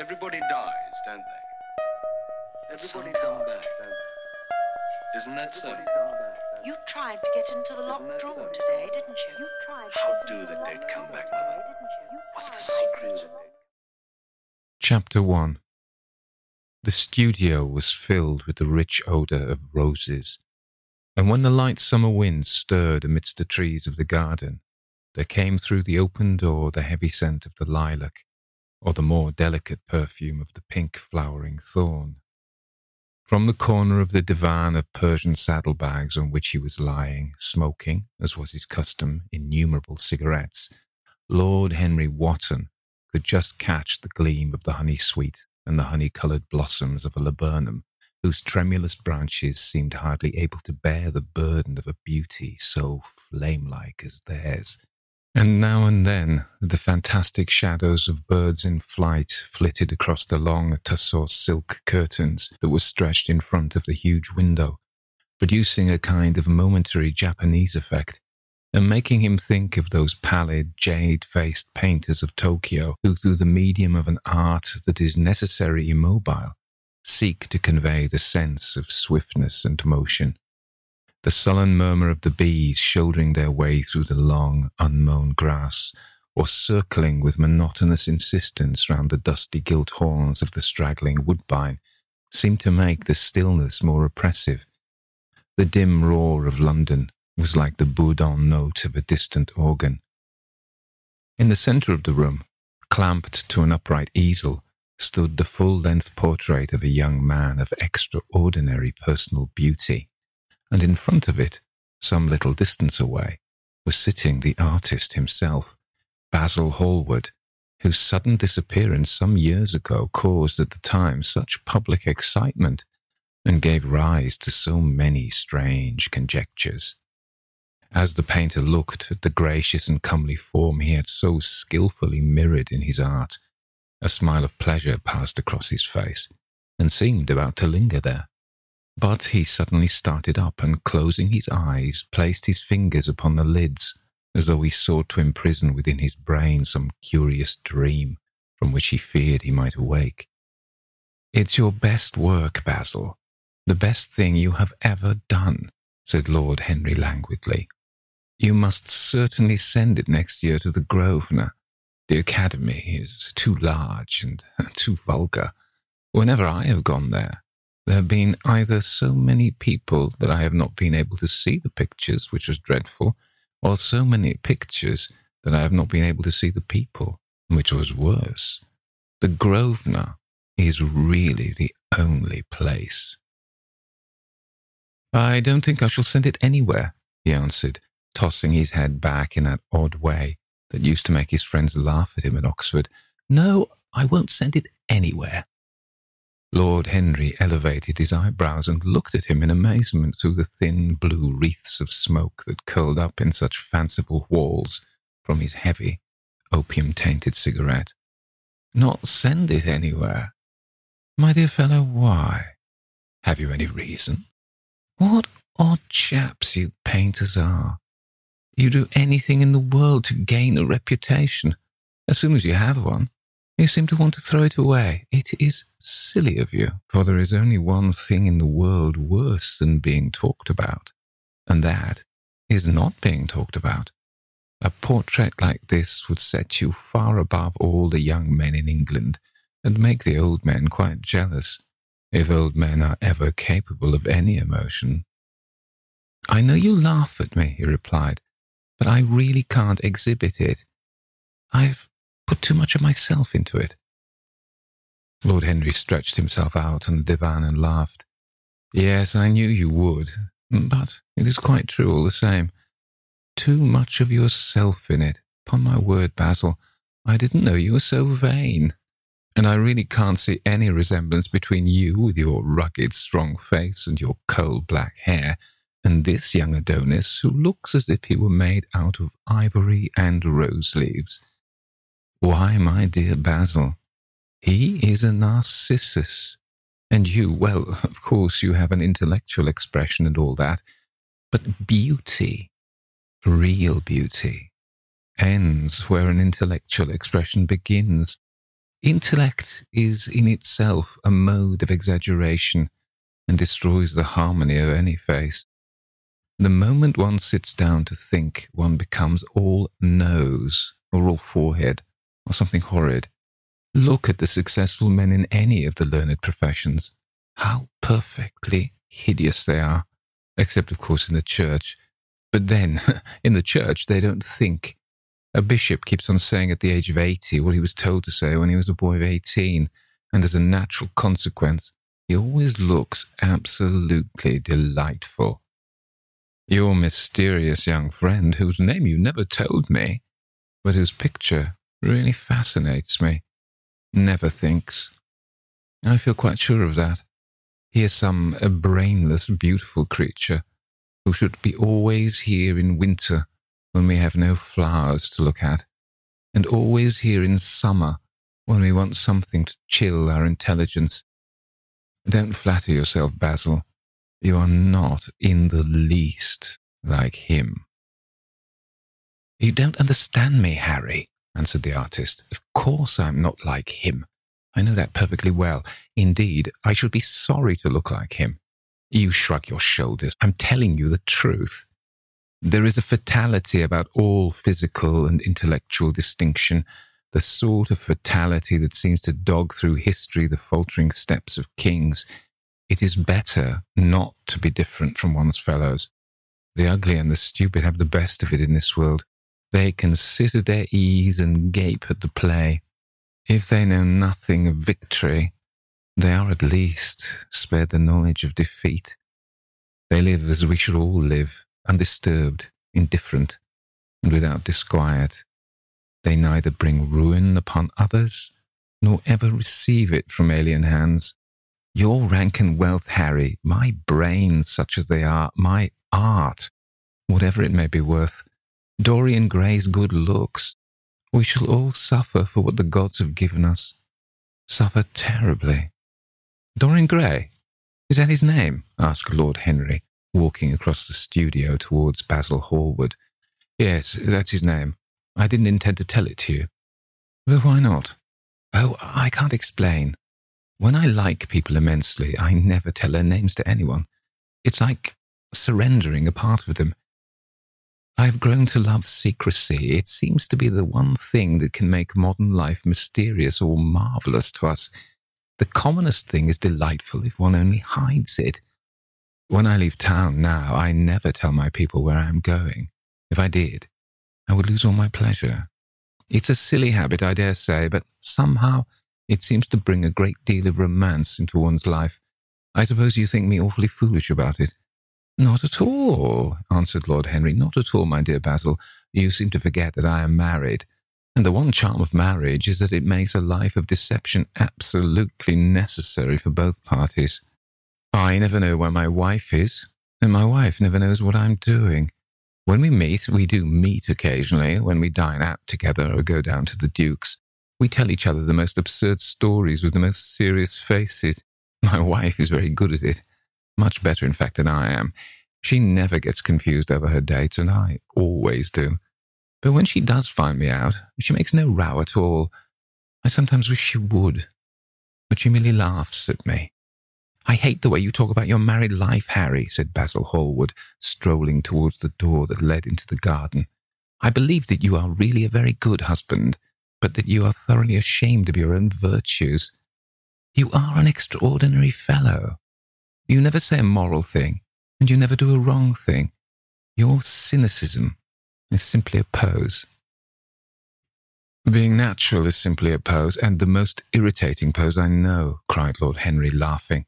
Everybody dies, don't they? Everybody come back, don't they? Isn't that so? You tried to get into the locked drawer today, didn't you? You tried. How do the dead come back, Mother? What's the secret? Chapter 1 The studio was filled with the rich odour of roses, and when the light summer wind stirred amidst the trees of the garden, there came through the open door the heavy scent of the lilac, or the more delicate perfume of the pink flowering thorn. From the corner of the divan of Persian saddlebags on which he was lying, smoking, as was his custom, innumerable cigarettes, Lord Henry Wotton could just catch the gleam of the honey sweet and the honey coloured blossoms of a laburnum, whose tremulous branches seemed hardly able to bear the burden of a beauty so flame like as theirs. And now and then the fantastic shadows of birds in flight flitted across the long tussore silk curtains that were stretched in front of the huge window, producing a kind of momentary Japanese effect, and making him think of those pallid, jade faced painters of Tokyo who, through the medium of an art that is necessarily immobile, seek to convey the sense of swiftness and motion the sullen murmur of the bees shouldering their way through the long, unmown grass, or circling with monotonous insistence round the dusty gilt horns of the straggling woodbine, seemed to make the stillness more oppressive. The dim roar of London was like the bourdon note of a distant organ. In the centre of the room, clamped to an upright easel, stood the full length portrait of a young man of extraordinary personal beauty and in front of it, some little distance away, was sitting the artist himself, Basil Hallward, whose sudden disappearance some years ago caused at the time such public excitement and gave rise to so many strange conjectures. As the painter looked at the gracious and comely form he had so skilfully mirrored in his art, a smile of pleasure passed across his face and seemed about to linger there. But he suddenly started up and, closing his eyes, placed his fingers upon the lids, as though he sought to imprison within his brain some curious dream from which he feared he might awake. It's your best work, Basil, the best thing you have ever done, said Lord Henry languidly. You must certainly send it next year to the Grosvenor. The Academy is too large and too vulgar. Whenever I have gone there, there have been either so many people that I have not been able to see the pictures, which was dreadful, or so many pictures that I have not been able to see the people, which was worse. The Grosvenor is really the only place. I don't think I shall send it anywhere, he answered, tossing his head back in that odd way that used to make his friends laugh at him at Oxford. No, I won't send it anywhere. Lord Henry elevated his eyebrows and looked at him in amazement through the thin blue wreaths of smoke that curled up in such fanciful whorls from his heavy, opium tainted cigarette. Not send it anywhere? My dear fellow, why? Have you any reason? What odd chaps you painters are. You do anything in the world to gain a reputation. As soon as you have one, you seem to want to throw it away. It is silly of you, for there is only one thing in the world worse than being talked about, and that is not being talked about. A portrait like this would set you far above all the young men in England and make the old men quite jealous, if old men are ever capable of any emotion. I know you laugh at me, he replied, but I really can't exhibit it. I've put too much of myself into it. Lord Henry stretched himself out on the divan and laughed. Yes, I knew you would, but it is quite true all the same. Too much of yourself in it. Upon my word, Basil, I didn't know you were so vain. And I really can't see any resemblance between you, with your rugged, strong face and your coal black hair, and this young Adonis, who looks as if he were made out of ivory and rose leaves. Why, my dear Basil, he is a Narcissus. And you, well, of course, you have an intellectual expression and all that. But beauty, real beauty, ends where an intellectual expression begins. Intellect is in itself a mode of exaggeration and destroys the harmony of any face. The moment one sits down to think, one becomes all nose or all forehead or something horrid. Look at the successful men in any of the learned professions. How perfectly hideous they are, except, of course, in the church. But then, in the church, they don't think. A bishop keeps on saying at the age of 80 what he was told to say when he was a boy of 18, and as a natural consequence, he always looks absolutely delightful. Your mysterious young friend, whose name you never told me, but whose picture really fascinates me, never thinks. I feel quite sure of that. He is some brainless, beautiful creature who should be always here in winter when we have no flowers to look at, and always here in summer when we want something to chill our intelligence. Don't flatter yourself, Basil. You are not in the least like him. You don't understand me, Harry, answered the artist. Of course I'm not like him. I know that perfectly well. Indeed, I should be sorry to look like him. You shrug your shoulders. I'm telling you the truth. There is a fatality about all physical and intellectual distinction, the sort of fatality that seems to dog through history the faltering steps of kings. It is better not to be different from one's fellows. The ugly and the stupid have the best of it in this world. They can sit at their ease and gape at the play. If they know nothing of victory, they are at least spared the knowledge of defeat. They live as we should all live, undisturbed, indifferent, and without disquiet. They neither bring ruin upon others, nor ever receive it from alien hands. Your rank and wealth, Harry, my brains, such as they are, my art, whatever it may be worth, Dorian Gray's good looks, we shall all suffer for what the gods have given us. Suffer terribly. Dorian Gray? Is that his name? asked Lord Henry, walking across the studio towards Basil Hallward. Yes, that's his name. I didn't intend to tell it to you. But why not? Oh, I can't explain. When I like people immensely, I never tell their names to anyone. It's like surrendering a part of them. I've grown to love secrecy. It seems to be the one thing that can make modern life mysterious or marvelous to us. The commonest thing is delightful if one only hides it. When I leave town now, I never tell my people where I am going. If I did, I would lose all my pleasure. It's a silly habit, I dare say, but somehow it seems to bring a great deal of romance into one's life. I suppose you think me awfully foolish about it. Not at all, answered Lord Henry. Not at all, my dear Basil. You seem to forget that I am married. And the one charm of marriage is that it makes a life of deception absolutely necessary for both parties. I never know where my wife is, and my wife never knows what I'm doing. When we meet, we do meet occasionally, when we dine out together or go down to the Duke's. We tell each other the most absurd stories with the most serious faces. My wife is very good at it. Much better, in fact, than I am. She never gets confused over her dates, and I always do. But when she does find me out, she makes no row at all. I sometimes wish she would, but she merely laughs at me. I hate the way you talk about your married life, Harry, said Basil Hallward, strolling towards the door that led into the garden. I believe that you are really a very good husband, but that you are thoroughly ashamed of your own virtues. You are an extraordinary fellow. You never say a moral thing, and you never do a wrong thing. Your cynicism is simply a pose. Being natural is simply a pose, and the most irritating pose I know, cried Lord Henry, laughing,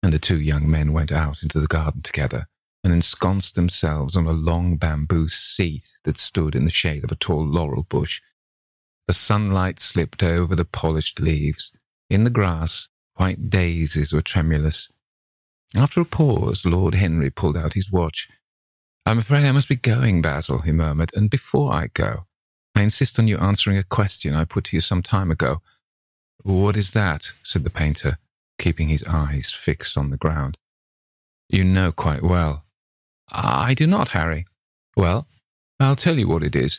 and the two young men went out into the garden together and ensconced themselves on a long bamboo seat that stood in the shade of a tall laurel bush. The sunlight slipped over the polished leaves. In the grass, white daisies were tremulous. After a pause, Lord Henry pulled out his watch I'm afraid I must be going, Basil, he murmured, and before I go, I insist on you answering a question I put to you some time ago. What is that? said the painter, keeping his eyes fixed on the ground. You know quite well. I do not, Harry. Well, I'll tell you what it is.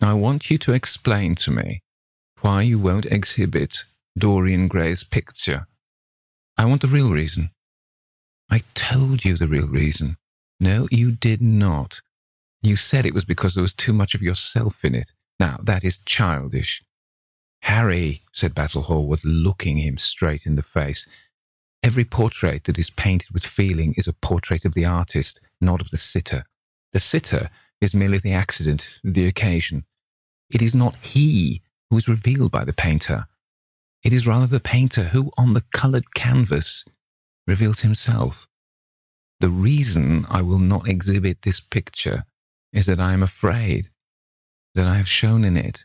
I want you to explain to me why you won't exhibit Dorian Gray's picture. I want the real reason. I told you the real mm-hmm. reason. No, you did not. You said it was because there was too much of yourself in it. Now, that is childish. Harry, said Basil Hallward, looking him straight in the face, every portrait that is painted with feeling is a portrait of the artist, not of the sitter. The sitter is merely the accident, the occasion. It is not he who is revealed by the painter. It is rather the painter who, on the coloured canvas, reveals himself. The reason I will not exhibit this picture is that I am afraid that I have shown in it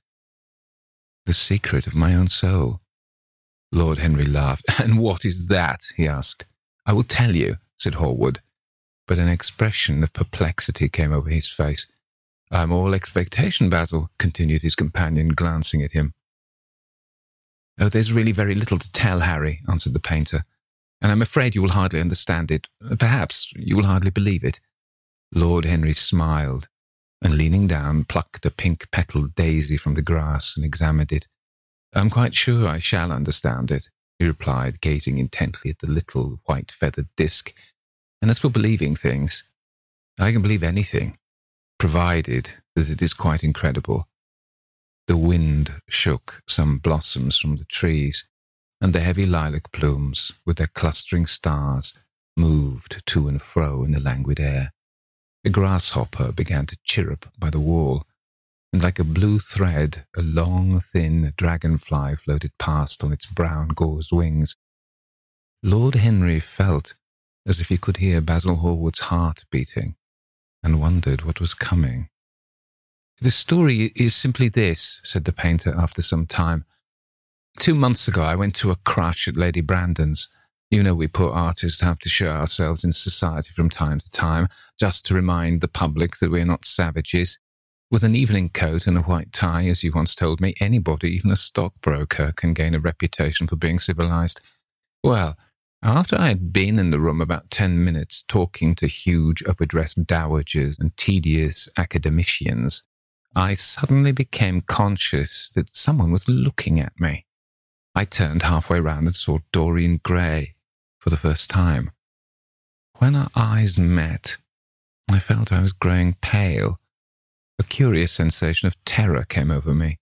the secret of my own soul. Lord Henry laughed. And what is that? he asked. I will tell you, said Hallward, but an expression of perplexity came over his face. I'm all expectation, Basil, continued his companion, glancing at him. Oh, there's really very little to tell, Harry, answered the painter, and I'm afraid you will hardly understand it. Perhaps you will hardly believe it. Lord Henry smiled, and leaning down, plucked a pink petaled daisy from the grass and examined it. I'm quite sure I shall understand it, he replied, gazing intently at the little white feathered disk. And as for believing things, I can believe anything provided that it is quite incredible. The wind shook some blossoms from the trees, and the heavy lilac plumes, with their clustering stars, moved to and fro in the languid air. A grasshopper began to chirrup by the wall, and like a blue thread, a long, thin dragonfly floated past on its brown gauze wings. Lord Henry felt as if he could hear Basil Hallward's heart beating and wondered what was coming. The story is simply this, said the painter after some time. Two months ago, I went to a crush at Lady Brandon's. You know, we poor artists have to show ourselves in society from time to time, just to remind the public that we're not savages. With an evening coat and a white tie, as you once told me, anybody, even a stockbroker, can gain a reputation for being civilized. Well, after I had been in the room about ten minutes talking to huge overdressed dowagers and tedious academicians, I suddenly became conscious that someone was looking at me. I turned halfway round and saw Dorian Gray for the first time. When our eyes met, I felt I was growing pale. A curious sensation of terror came over me.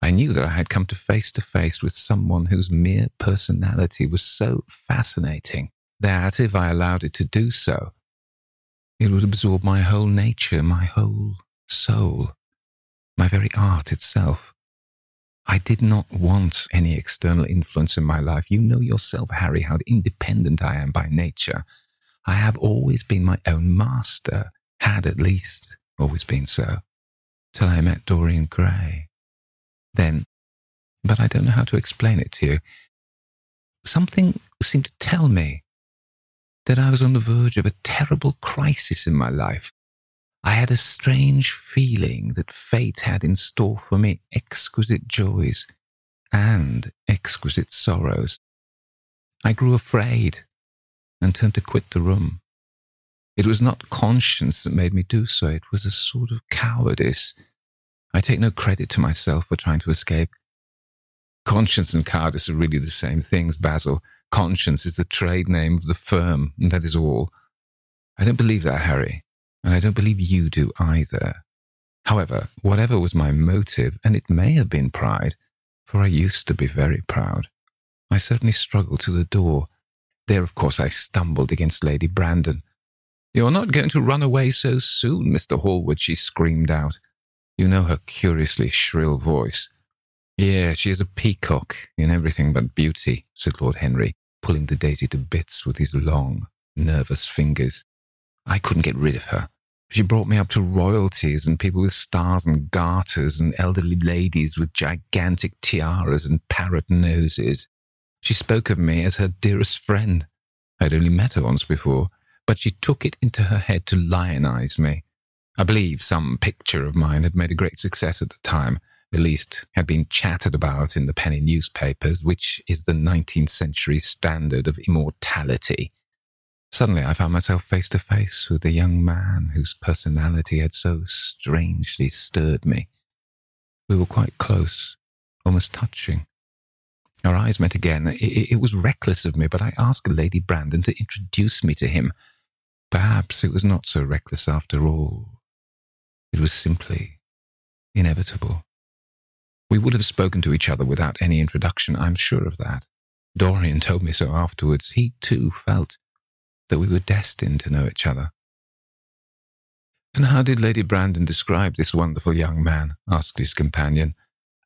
I knew that I had come to face to face with someone whose mere personality was so fascinating that if I allowed it to do so, it would absorb my whole nature, my whole soul, my very art itself. I did not want any external influence in my life. You know yourself, Harry, how independent I am by nature. I have always been my own master, had at least always been so, till I met Dorian Gray then, but I don't know how to explain it to you. Something seemed to tell me that I was on the verge of a terrible crisis in my life. I had a strange feeling that fate had in store for me exquisite joys and exquisite sorrows. I grew afraid and turned to quit the room. It was not conscience that made me do so, it was a sort of cowardice I take no credit to myself for trying to escape. Conscience and cowardice are really the same things, Basil. Conscience is the trade name of the firm, and that is all. I don't believe that, Harry, and I don't believe you do either. However, whatever was my motive, and it may have been pride, for I used to be very proud, I certainly struggled to the door. There, of course, I stumbled against Lady Brandon. You're not going to run away so soon, Mr. Hallward, she screamed out. You know her curiously shrill voice. Yeah, she is a peacock in everything but beauty, said Lord Henry, pulling the daisy to bits with his long, nervous fingers. I couldn't get rid of her. She brought me up to royalties and people with stars and garters and elderly ladies with gigantic tiaras and parrot noses. She spoke of me as her dearest friend. I'd only met her once before, but she took it into her head to lionize me. I believe some picture of mine had made a great success at the time, at least had been chattered about in the penny newspapers, which is the 19th century standard of immortality. Suddenly I found myself face to face with a young man whose personality had so strangely stirred me. We were quite close, almost touching. Our eyes met again. It, it, was reckless of me, but I asked Lady Brandon to introduce me to him. Perhaps it was not so reckless after all. It was simply inevitable. We would have spoken to each other without any introduction, I'm sure of that. Dorian told me so afterwards. He, too, felt that we were destined to know each other. And how did Lady Brandon describe this wonderful young man? asked his companion.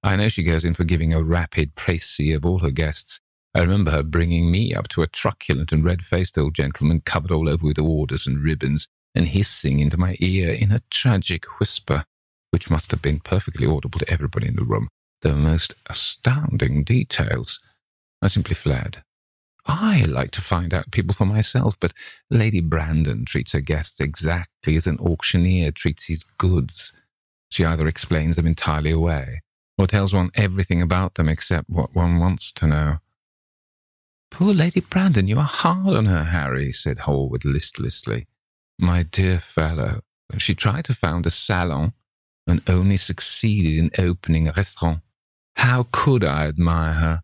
I know she goes in for giving a rapid précis of all her guests. I remember her bringing me up to a truculent and red-faced old gentleman covered all over with orders and ribbons, and hissing into my ear in a tragic whisper, which must have been perfectly audible to everybody in the room, the most astounding details. I simply fled. I like to find out people for myself, but Lady Brandon treats her guests exactly as an auctioneer treats his goods. She either explains them entirely away, or tells one everything about them except what one wants to know. Poor Lady Brandon, you are hard on her, Harry, said Hallward listlessly. My dear fellow, she tried to found a salon and only succeeded in opening a restaurant. How could I admire her?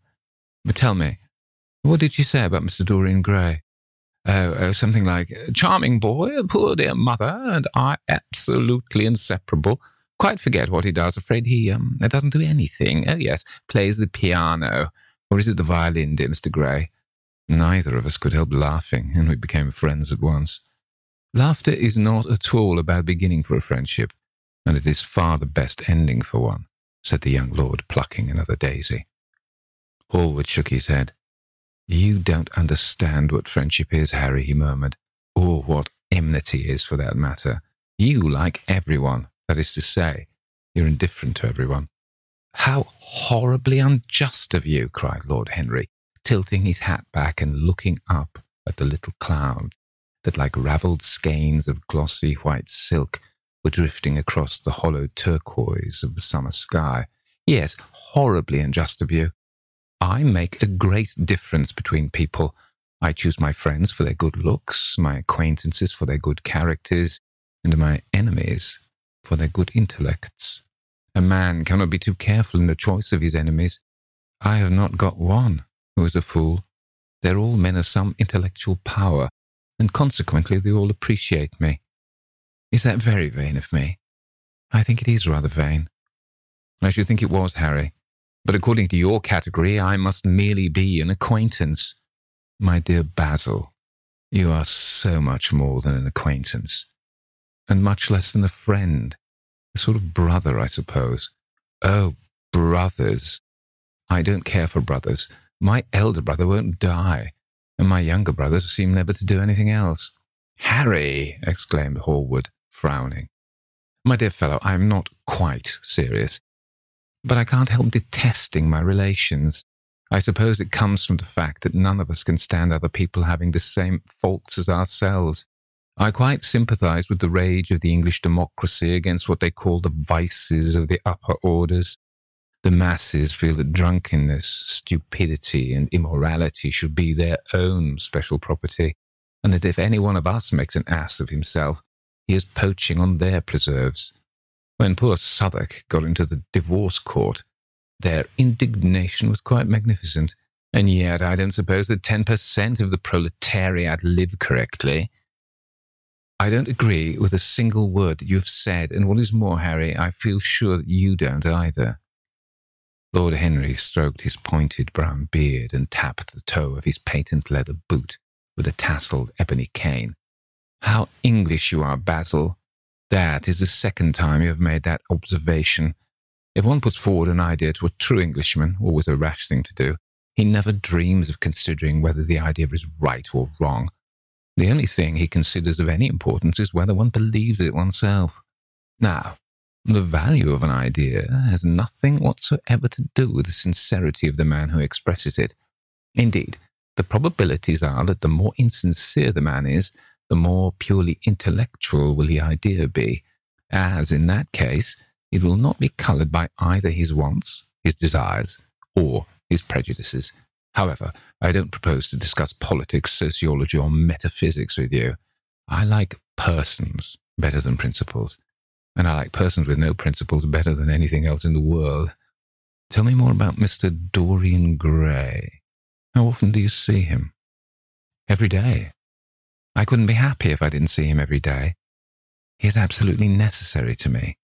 But tell me, what did she say about Mr. Dorian Gray? Oh, oh, something like, charming boy, poor dear mother, and I absolutely inseparable. Quite forget what he does. Afraid he um doesn't do anything. Oh, yes, plays the piano. Or is it the violin, dear Mr. Gray? Neither of us could help laughing, and we became friends at once. Laughter is not at all a bad beginning for a friendship, and it is far the best ending for one, said the young lord, plucking another daisy. Hallward shook his head. You don't understand what friendship is, Harry, he murmured, or what enmity is for that matter. You like everyone, that is to say, you're indifferent to everyone. How horribly unjust of you, cried Lord Henry, tilting his hat back and looking up at the little clouds that, like ravelled skeins of glossy white silk, were drifting across the hollow turquoise of the summer sky. Yes, horribly unjust of you. I make a great difference between people. I choose my friends for their good looks, my acquaintances for their good characters, and my enemies for their good intellects. A man cannot be too careful in the choice of his enemies. I have not got one who is a fool. They're all men of some intellectual power, and consequently they all appreciate me. Is that very vain of me? I think it is rather vain. I should think it was, Harry. But according to your category, I must merely be an acquaintance. My dear Basil, you are so much more than an acquaintance, and much less than a friend, a sort of brother, I suppose. Oh, brothers. I don't care for brothers. My elder brother won't die, and my younger brothers seem never to do anything else. Harry, exclaimed Hallward, frowning. My dear fellow, I am not quite serious. But I can't help detesting my relations. I suppose it comes from the fact that none of us can stand other people having the same faults as ourselves. I quite sympathize with the rage of the English democracy against what they call the vices of the upper orders. The masses feel that drunkenness, stupidity, and immorality should be their own special property, and that if any one of us makes an ass of himself, he is poaching on their preserves. When poor Southwark got into the divorce court, their indignation was quite magnificent. And yet, I don't suppose that 10% of the proletariat live correctly. I don't agree with a single word that you have said, and what is more, Harry, I feel sure that you don't either. Lord Henry stroked his pointed brown beard and tapped the toe of his patent leather boot with a tasseled ebony cane. How English you are, Basil, that is the second time you have made that observation. If one puts forward an idea to a true Englishman, always a rash thing to do, he never dreams of considering whether the idea is right or wrong. The only thing he considers of any importance is whether one believes it oneself. Now, the value of an idea has nothing whatsoever to do with the sincerity of the man who expresses it. Indeed, the probabilities are that the more insincere the man is, the more purely intellectual will the idea be, as in that case, it will not be coloured by either his wants, his desires, or his prejudices. However, I don't propose to discuss politics, sociology, or metaphysics with you. I like persons better than principles, and I like persons with no principles better than anything else in the world. Tell me more about Mr. Dorian Gray. How often do you see him? Every day. I couldn't be happy if I didn't see him every day. He is absolutely necessary to me.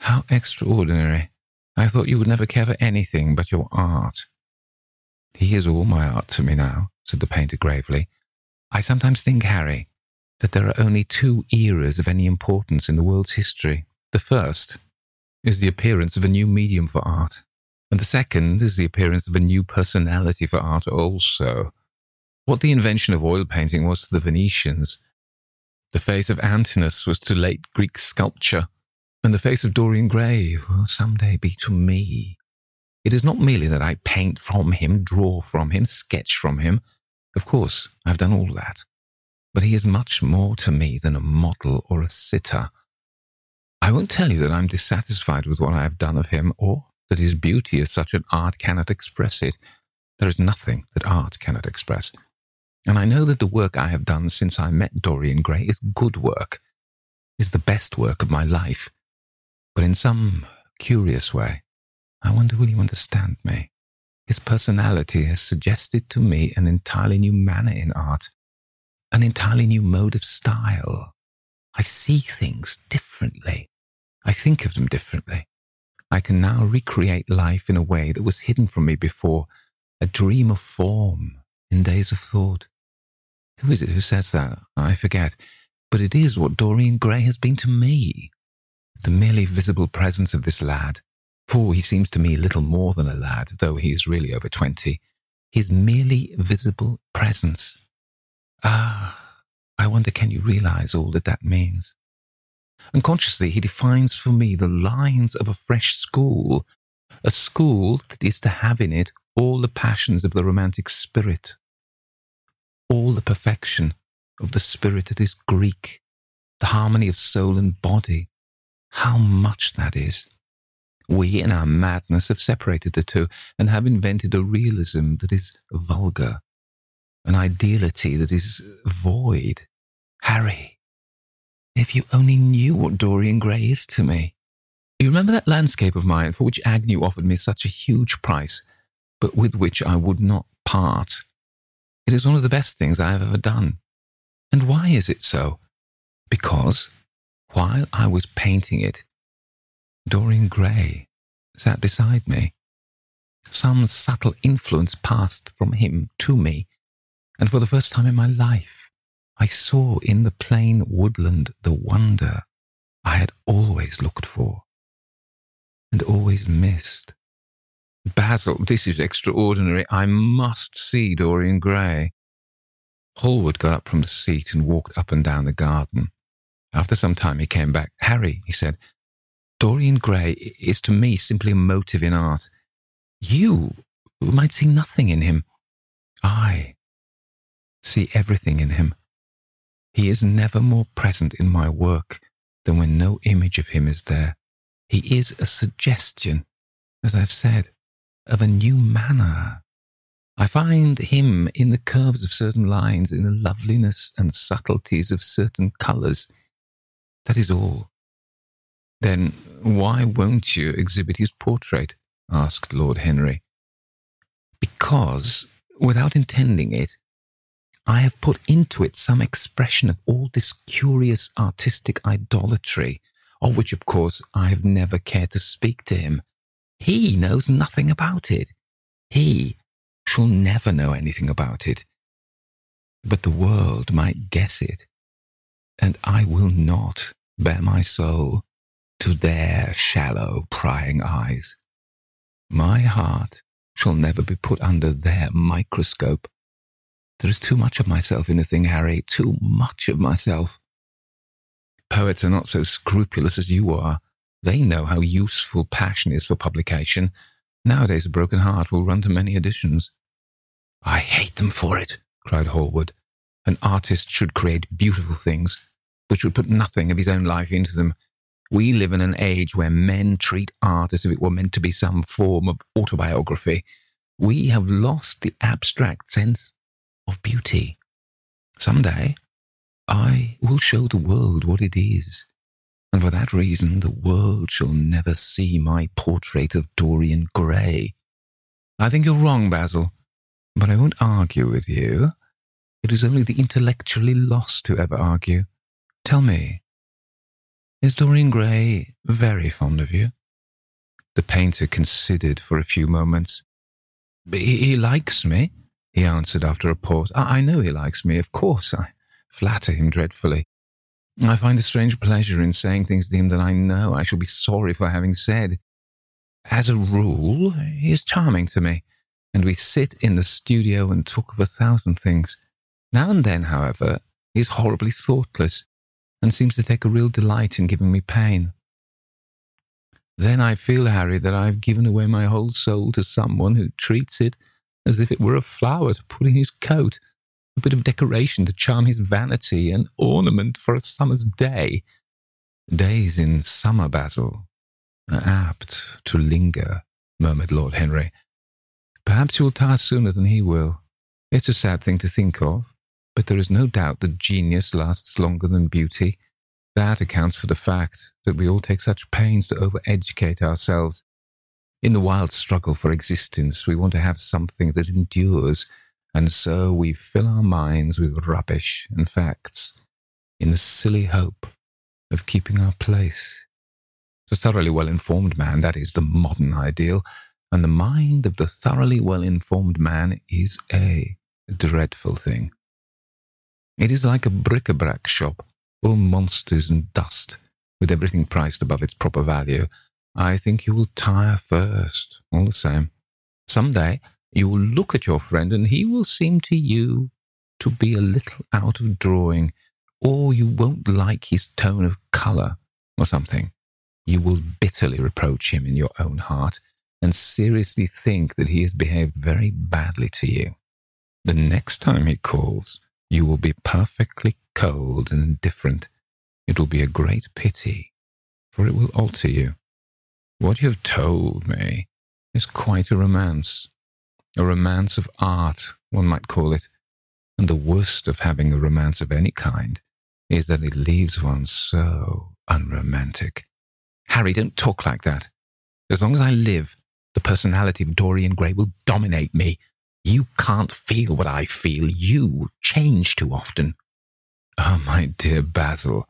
How extraordinary. I thought you would never care for anything but your art. He is all my art to me now, said the painter gravely. I sometimes think, Harry, that there are only two eras of any importance in the world's history. The first is the appearance of a new medium for art, and the second is the appearance of a new personality for art also. What the invention of oil painting was to the Venetians, the face of Antinous was to late Greek sculpture, and the face of Dorian Gray will someday be to me. It is not merely that I paint from him, draw from him, sketch from him. Of course, I've done all that. But he is much more to me than a model or a sitter. I won't tell you that I'm dissatisfied with what I have done of him, or that his beauty is such an art cannot express it. There is nothing that art cannot express. And I know that the work I have done since I met Dorian Gray is good work, is the best work of my life. But in some curious way, I wonder will you understand me? His personality has suggested to me an entirely new manner in art, an entirely new mode of style. I see things differently. I think of them differently. I can now recreate life in a way that was hidden from me before, a dream of form in days of thought. Who is it who says that? I forget. But it is what Dorian Gray has been to me. The merely visible presence of this lad, for he seems to me little more than a lad, though he is really over twenty, his merely visible presence. Ah, I wonder can you realize all that that means? Unconsciously, he defines for me the lines of a fresh school, a school that is to have in it all the passions of the romantic spirit, all the perfection of the spirit that is Greek, the harmony of soul and body. How much that is! We, in our madness, have separated the two and have invented a realism that is vulgar, an ideality that is void. Harry, if you only knew what Dorian Gray is to me. You remember that landscape of mine for which Agnew offered me such a huge price, but with which I would not part? It is one of the best things I have ever done. And why is it so? Because while I was painting it, Dorian Gray sat beside me. Some subtle influence passed from him to me, and for the first time in my life, I saw in the plain woodland the wonder I had always looked for and always missed. Basil, this is extraordinary. I must see Dorian Gray. Hallward got up from the seat and walked up and down the garden. After some time, he came back. Harry, he said, Dorian Gray is to me simply a motive in art. You might see nothing in him. I see everything in him. He is never more present in my work than when no image of him is there. He is a suggestion, as I've said of a new manner. I find him in the curves of certain lines, in the loveliness and subtleties of certain colours. That is all. Then why won't you exhibit his portrait? asked Lord Henry. Because, without intending it, I have put into it some expression of all this curious artistic idolatry, of which, of course, I have never cared to speak to him. He knows nothing about it. He shall never know anything about it. But the world might guess it, and I will not bare my soul to their shallow, prying eyes. My heart shall never be put under their microscope. There is too much of myself in a thing, Harry, too much of myself. Poets are not so scrupulous as you are. They know how useful passion is for publication. Nowadays, a broken heart will run to many editions. I hate them for it, cried Hallward. An artist should create beautiful things, but should put nothing of his own life into them. We live in an age where men treat art as if it were meant to be some form of autobiography. We have lost the abstract sense of beauty. Some day, I will show the world what it is and for that reason the world shall never see my portrait of Dorian Gray. I think you're wrong, Basil, but I won't argue with you. It is only the intellectually lost who ever argue. Tell me, is Dorian Gray very fond of you? The painter considered for a few moments. He, likes me, he answered after a pause. I, I know he likes me, of course. I flatter him dreadfully. I find a strange pleasure in saying things to him that I know I shall be sorry for having said. As a rule, he is charming to me, and we sit in the studio and talk of a thousand things. Now and then, however, he is horribly thoughtless, and seems to take a real delight in giving me pain. Then I feel, Harry, that I've given away my whole soul to someone who treats it as if it were a flower to put in his coat, a bit of decoration to charm his vanity, an ornament for a summer's day. Days in summer, Basil, are apt to linger, murmured Lord Henry. Perhaps you will tire sooner than he will. It's a sad thing to think of, but there is no doubt that genius lasts longer than beauty. That accounts for the fact that we all take such pains to overeducate ourselves. In the wild struggle for existence, we want to have something that endures, and so we fill our minds with rubbish and facts in the silly hope of keeping our place. The thoroughly well informed man, that is the modern ideal, and the mind of the thoroughly well informed man is a dreadful thing. It is like a bric-a-brac shop, all monsters and dust, with everything priced above its proper value. I think you will tire first, all the same. Some day you will look at your friend and he will seem to you to be a little out of drawing, or you won't like his tone of colour, or something. You will bitterly reproach him in your own heart, and seriously think that he has behaved very badly to you. The next time he calls, you will be perfectly cold and indifferent. It will be a great pity, for it will alter you. What you have told me is quite a romance. A romance of art, one might call it. And the worst of having a romance of any kind is that it leaves one so unromantic. Harry, don't talk like that. As long as I live, the personality of Dorian Gray will dominate me you can't feel what I feel. You change too often. Oh, my dear Basil,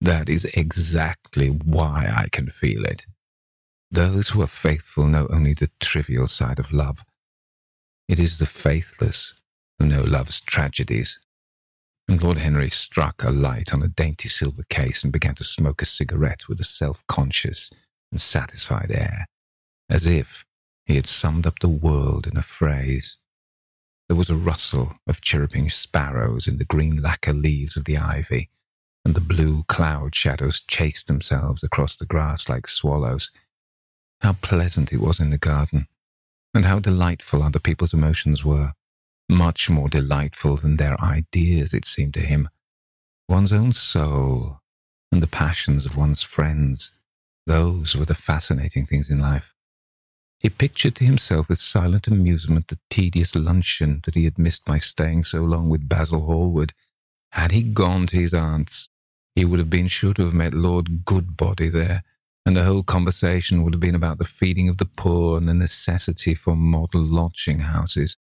that is exactly why I can feel it. Those who are faithful know only the trivial side of love. It is the faithless who know love's tragedies. And Lord Henry struck a light on a dainty silver case and began to smoke a cigarette with a self conscious and satisfied air, as if he had summed up the world in a phrase. There was a rustle of chirruping sparrows in the green lacquer leaves of the ivy, and the blue cloud shadows chased themselves across the grass like swallows. How pleasant it was in the garden, and how delightful other people's emotions were. Much more delightful than their ideas, it seemed to him. One's own soul and the passions of one's friends, those were the fascinating things in life. He pictured to himself with silent amusement the tedious luncheon that he had missed by staying so long with Basil Hallward. Had he gone to his aunt's, he would have been sure to have met Lord Goodbody there, and the whole conversation would have been about the feeding of the poor and the necessity for model lodging houses.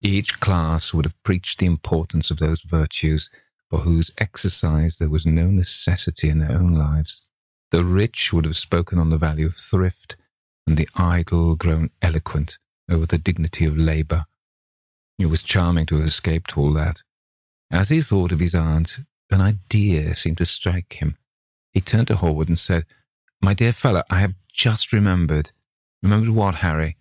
Each class would have preached the importance of those virtues for whose exercise there was no necessity in their own lives. The rich would have spoken on the value of thrift and the idle grown eloquent over the dignity of labour. It was charming to have escaped all that. As he thought of his aunt, an idea seemed to strike him. He turned to Hallward and said, My dear fellow, I have just remembered. Remembered what, Harry?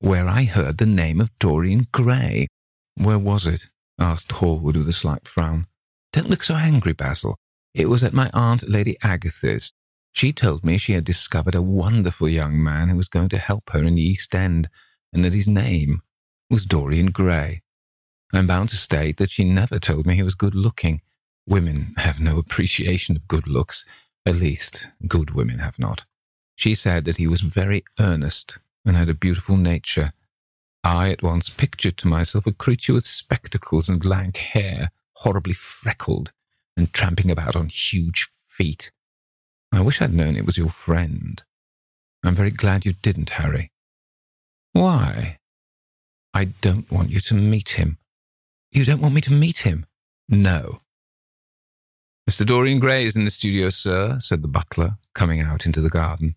Where I heard the name of Dorian Gray. Where was it? asked Hallward with a slight frown. Don't look so angry, Basil. It was at my aunt Lady Agatha's. She told me she had discovered a wonderful young man who was going to help her in the East End, and that his name was Dorian Gray. I'm bound to state that she never told me he was good looking. Women have no appreciation of good looks. At least, good women have not. She said that he was very earnest and had a beautiful nature. I at once pictured to myself a creature with spectacles and lank hair, horribly freckled, and tramping about on huge feet. I wish I'd known it was your friend. I'm very glad you didn't, Harry. Why? I don't want you to meet him. You don't want me to meet him? No. Mr. Dorian Gray is in the studio, sir, said the butler, coming out into the garden.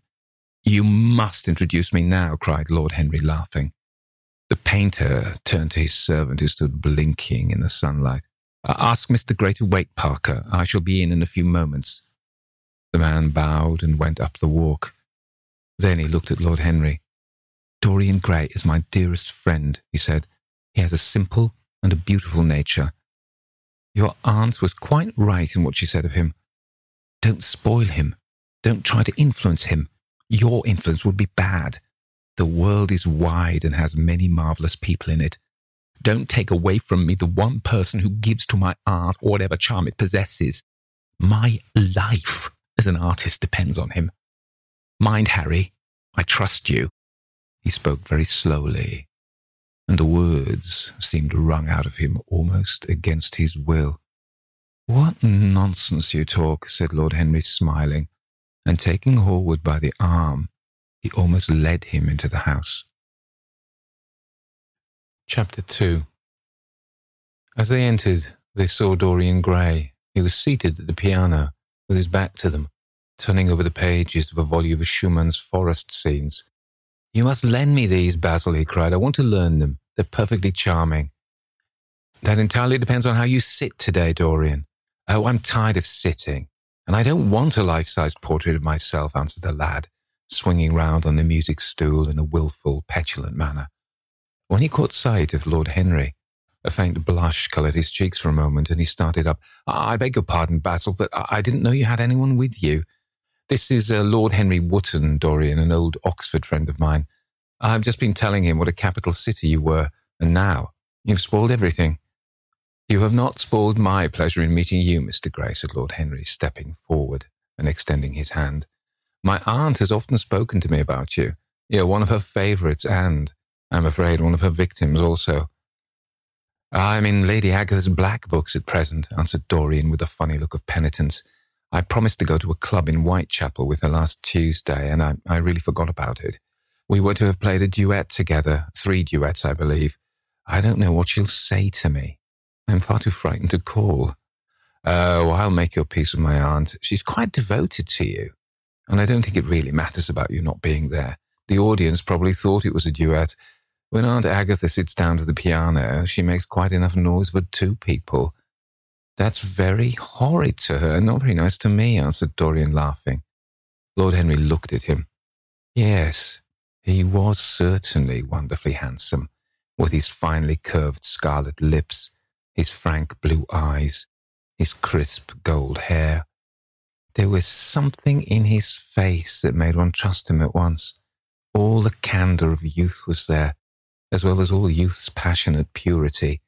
You must introduce me now, cried Lord Henry, laughing. The painter turned to his servant, who stood blinking in the sunlight. Uh, ask Mr. Gray to wait, Parker. I shall be in in a few moments. The man bowed and went up the walk. Then he looked at Lord Henry. Dorian Gray is my dearest friend, he said. He has a simple and a beautiful nature. Your aunt was quite right in what she said of him. Don't spoil him. Don't try to influence him. Your influence would be bad. The world is wide and has many marvelous people in it. Don't take away from me the one person who gives to my art whatever charm it possesses. My life as an artist depends on him. Mind, Harry, I trust you. He spoke very slowly, and the words seemed wrung out of him almost against his will. What nonsense you talk, said Lord Henry, smiling, and taking Hallward by the arm, he almost led him into the house. Chapter 2 As they entered, they saw Dorian Gray. He was seated at the piano, with his back to them, turning over the pages of a volume of Schumann's forest scenes. You must lend me these, Basil, he cried. I want to learn them. They're perfectly charming. That entirely depends on how you sit today, Dorian. Oh, I'm tired of sitting, and I don't want a life-sized portrait of myself, answered the lad, swinging round on the music stool in a wilful, petulant manner. When he caught sight of Lord Henry, a faint blush coloured his cheeks for a moment, and he started up. I beg your pardon, Basil, but I didn't know you had anyone with you. This is uh, Lord Henry Wotton, Dorian, an old Oxford friend of mine. I've just been telling him what a capital city you were, and now you've spoiled everything. You have not spoiled my pleasure in meeting you, Mr. Gray, said Lord Henry, stepping forward and extending his hand. My aunt has often spoken to me about you. You're one of her favourites, and, I'm afraid, one of her victims also. I'm in Lady Agatha's black books at present, answered Dorian with a funny look of penitence. I promised to go to a club in Whitechapel with her last Tuesday, and I, I really forgot about it. We were to have played a duet together, three duets, I believe. I don't know what she'll say to me. I'm far too frightened to call. Oh, I'll make your peace with my aunt. She's quite devoted to you. And I don't think it really matters about you not being there. The audience probably thought it was a duet. When Aunt Agatha sits down to the piano, she makes quite enough noise for two people. That's very horrid to her, and not very nice to me, answered Dorian, laughing. Lord Henry looked at him. Yes, he was certainly wonderfully handsome, with his finely curved scarlet lips, his frank blue eyes, his crisp gold hair. There was something in his face that made one trust him at once. All the candour of youth was there, as well as all youth's passionate purity.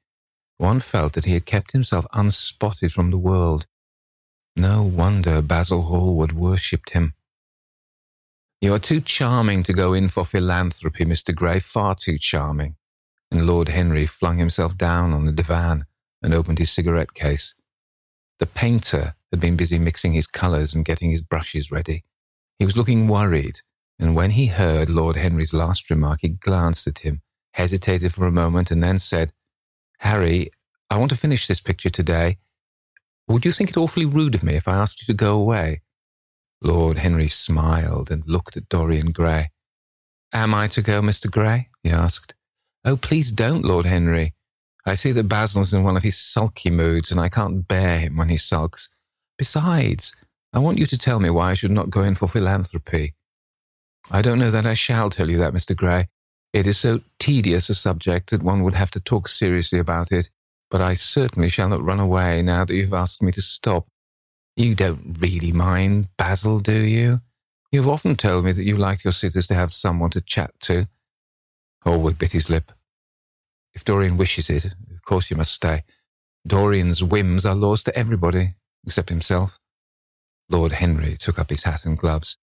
One felt that he had kept himself unspotted from the world. No wonder Basil Hallward worshipped him. You are too charming to go in for philanthropy, Mr. Gray, far too charming. And Lord Henry flung himself down on the divan and opened his cigarette case. The painter had been busy mixing his colours and getting his brushes ready. He was looking worried, and when he heard Lord Henry's last remark, he glanced at him, hesitated for a moment, and then said, Harry, I want to finish this picture today. Would you think it awfully rude of me if I asked you to go away? Lord Henry smiled and looked at Dorian Gray. Am I to go, Mr. Gray? he asked. Oh, please don't, Lord Henry. I see that Basil's in one of his sulky moods, and I can't bear him when he sulks. Besides, I want you to tell me why I should not go in for philanthropy. I don't know that I shall tell you that, Mr. Gray. It is so tedious a subject that one would have to talk seriously about it, but I certainly shall not run away now that you have asked me to stop. You don't really mind, Basil, do you? You have often told me that you like your sitters to have someone to chat to. Hallward bit his lip. If Dorian wishes it, of course you must stay. Dorian's whims are laws to everybody, except himself. Lord Henry took up his hat and gloves.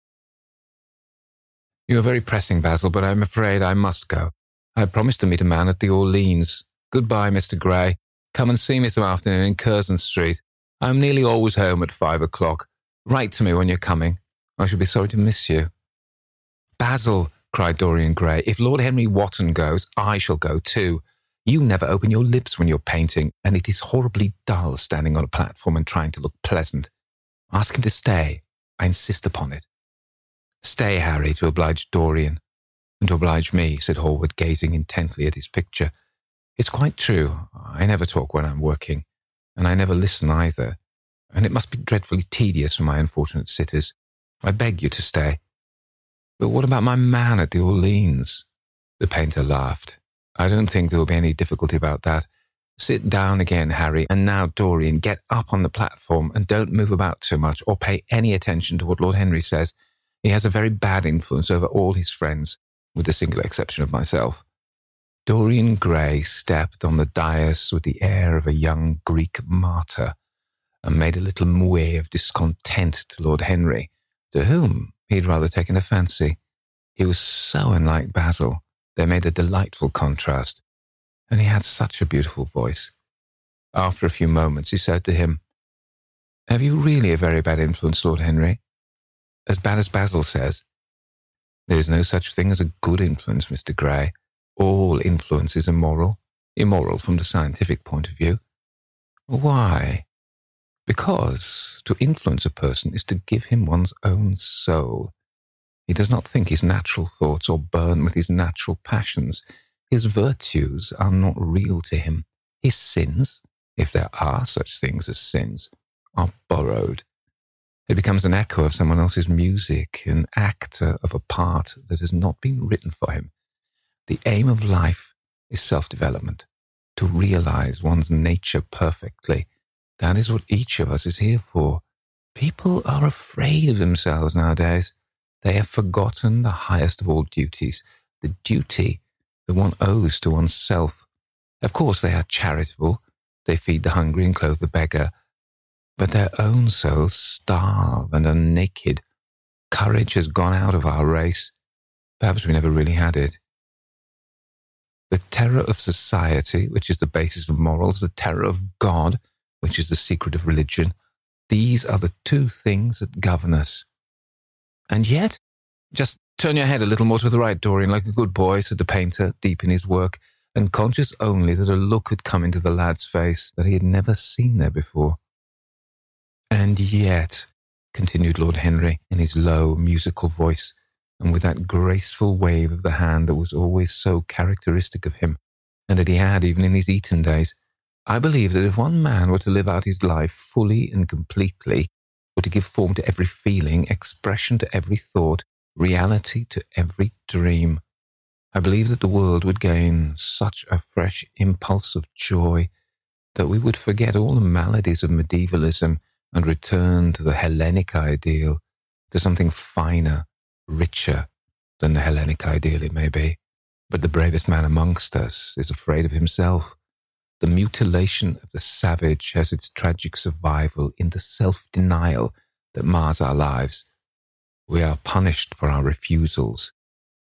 You are very pressing, Basil, but I'm afraid I must go. I promised to meet a man at the Orleans. Goodbye, Mr. Gray. Come and see me some afternoon in Curzon Street. I'm nearly always home at five o'clock. Write to me when you're coming. I shall be sorry to miss you. Basil, cried Dorian Gray, if Lord Henry Wotton goes, I shall go too. You never open your lips when you're painting, and it is horribly dull standing on a platform and trying to look pleasant. Ask him to stay. I insist upon it. Stay, Harry, to oblige Dorian. And to oblige me, said Hallward, gazing intently at his picture. It's quite true. I never talk when I'm working, and I never listen either, and it must be dreadfully tedious for my unfortunate sitters. I beg you to stay. But what about my man at the Orleans? The painter laughed. I don't think there will be any difficulty about that. Sit down again, Harry, and now, Dorian, get up on the platform and don't move about too much or pay any attention to what Lord Henry says. He has a very bad influence over all his friends, with the single exception of myself. Dorian Gray stepped on the dais with the air of a young Greek martyr and made a little moue of discontent to Lord Henry, to whom he'd rather taken a fancy. He was so unlike Basil they made a delightful contrast, and he had such a beautiful voice. After a few moments, he said to him, Have you really a very bad influence, Lord Henry? As bad as Basil says? There is no such thing as a good influence, Mr. Gray. All influence is immoral, immoral from the scientific point of view. Why? Because to influence a person is to give him one's own soul. He does not think his natural thoughts or burn with his natural passions. His virtues are not real to him. His sins, if there are such things as sins, are borrowed. It becomes an echo of someone else's music, an actor of a part that has not been written for him. The aim of life is self development, to realize one's nature perfectly. That is what each of us is here for. People are afraid of themselves nowadays. They have forgotten the highest of all duties, the duty that one owes to oneself. Of course, they are charitable, they feed the hungry and clothe the beggar, but their own souls starve and are naked. Courage has gone out of our race. Perhaps we never really had it. The terror of society, which is the basis of morals, the terror of God, which is the secret of religion, these are the two things that govern us. And yet, just turn your head a little more to the right, Dorian, like a good boy, said the painter, deep in his work, and conscious only that a look had come into the lad's face that he had never seen there before. And yet, continued Lord Henry in his low, musical voice, and with that graceful wave of the hand that was always so characteristic of him, and that he had even in his Eton days, I believe that if one man were to live out his life fully and completely, were to give form to every feeling, expression to every thought, reality to every dream. I believe that the world would gain such a fresh impulse of joy that we would forget all the maladies of medievalism and return to the Hellenic ideal, to something finer, richer than the Hellenic ideal it may be. But the bravest man amongst us is afraid of himself. The mutilation of the savage has its tragic survival in the self denial that mars our lives. We are punished for our refusals.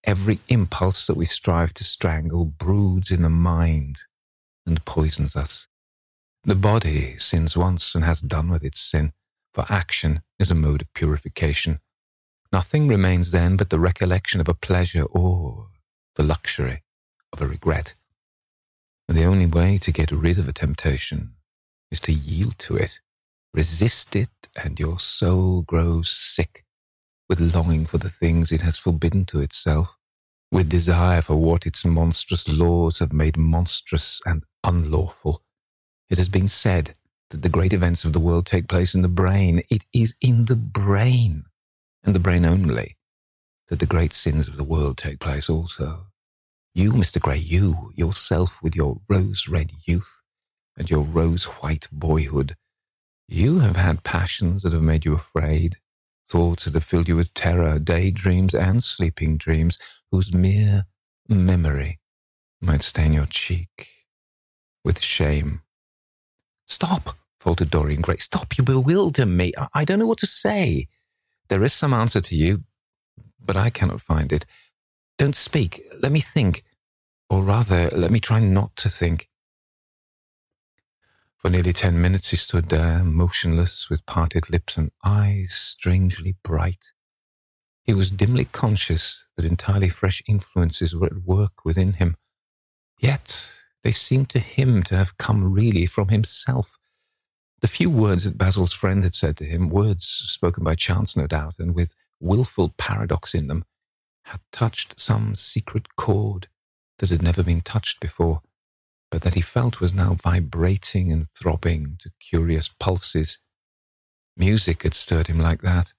Every impulse that we strive to strangle broods in the mind and poisons us. The body sins once and has done with its sin, for action is a mode of purification. Nothing remains then but the recollection of a pleasure or the luxury of a regret. And the only way to get rid of a temptation is to yield to it. Resist it, and your soul grows sick with longing for the things it has forbidden to itself, with desire for what its monstrous laws have made monstrous and unlawful. It has been said that the great events of the world take place in the brain. It is in the brain, and the brain only, that the great sins of the world take place also. You, Mr. Gray, you, yourself with your rose red youth and your rose white boyhood, you have had passions that have made you afraid, thoughts that have filled you with terror, daydreams and sleeping dreams, whose mere memory might stain your cheek with shame. Stop, faltered Dorian Gray. Stop, you bewilder me. I don't know what to say. There is some answer to you, but I cannot find it. Don't speak. Let me think. Or rather, let me try not to think. For nearly ten minutes he stood there, motionless, with parted lips and eyes strangely bright, He was dimly conscious that entirely fresh influences were at work within him. Yet they seemed to him to have come really from himself. The few words that Basil's friend had said to him, words spoken by chance, no doubt, and with wilful paradox in them, had touched some secret chord that had never been touched before, but that he felt was now vibrating and throbbing to curious pulses. Music had stirred him like that.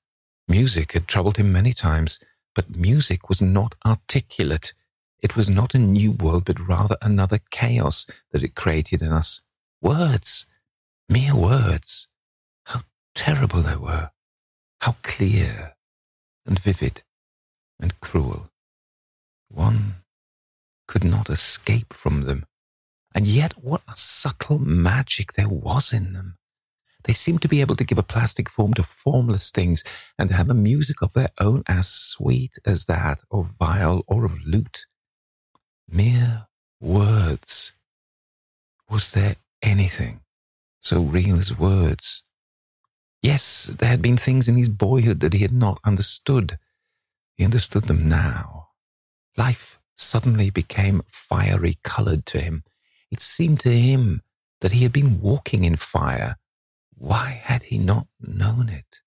Music had troubled him many times, but music was not articulate. It was not a new world, but rather another chaos that it created in us. Words, mere words. How terrible they were. How clear and vivid and cruel. One could not escape from them. And yet, what a subtle magic there was in them. They seemed to be able to give a plastic form to formless things and to have a music of their own as sweet as that of viol or of lute. Mere words. Was there anything so real as words? Yes, there had been things in his boyhood that he had not understood. He understood them now. Life suddenly became fiery colored to him. It seemed to him that he had been walking in fire why had he not known it?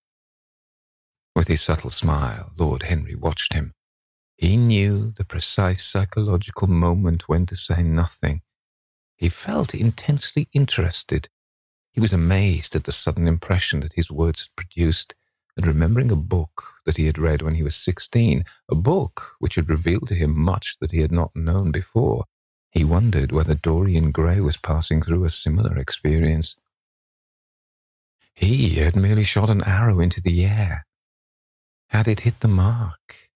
With his subtle smile, Lord Henry watched him. He knew the precise psychological moment when to say nothing. He felt intensely interested. He was amazed at the sudden impression that his words had produced, and remembering a book that he had read when he was sixteen, a book which had revealed to him much that he had not known before, he wondered whether Dorian Gray was passing through a similar experience. He had merely shot an arrow into the air. Had it hit the mark?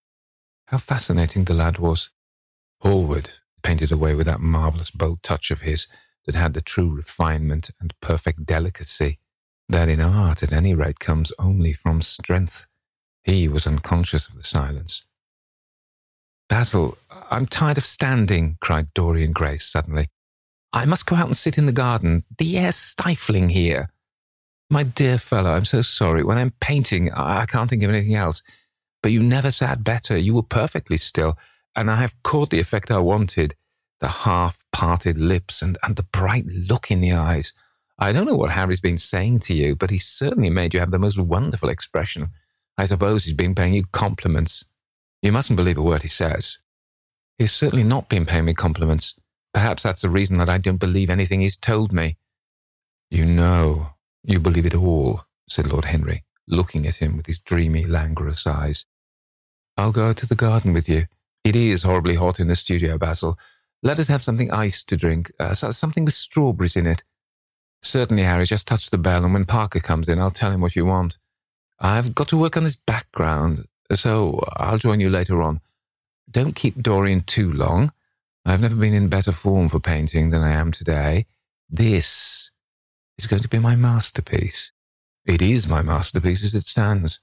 How fascinating the lad was. Hallward painted away with that marvellous bold touch of his that had the true refinement and perfect delicacy that in art at any rate comes only from strength. He was unconscious of the silence. Basil, I'm tired of standing, cried Dorian Gray suddenly. I must go out and sit in the garden. The air's stifling here. My dear fellow, I'm so sorry. When I'm painting, I can't think of anything else. But you never sat better. You were perfectly still, and I have caught the effect I wanted the half parted lips and, and the bright look in the eyes. I don't know what Harry's been saying to you, but he certainly made you have the most wonderful expression. I suppose he's been paying you compliments. You mustn't believe a word he says. He's certainly not been paying me compliments. Perhaps that's the reason that I don't believe anything he's told me. You know, you believe it all, said Lord Henry, looking at him with his dreamy, languorous eyes. I'll go out to the garden with you. It is horribly hot in the studio, Basil. Let us have something iced to drink, uh, something with strawberries in it. Certainly, Harry, just touch the bell, and when Parker comes in, I'll tell him what you want. I've got to work on this background, so I'll join you later on. Don't keep Dorian too long. I've never been in better form for painting than I am today. This is going to be my masterpiece. It is my masterpiece as it stands.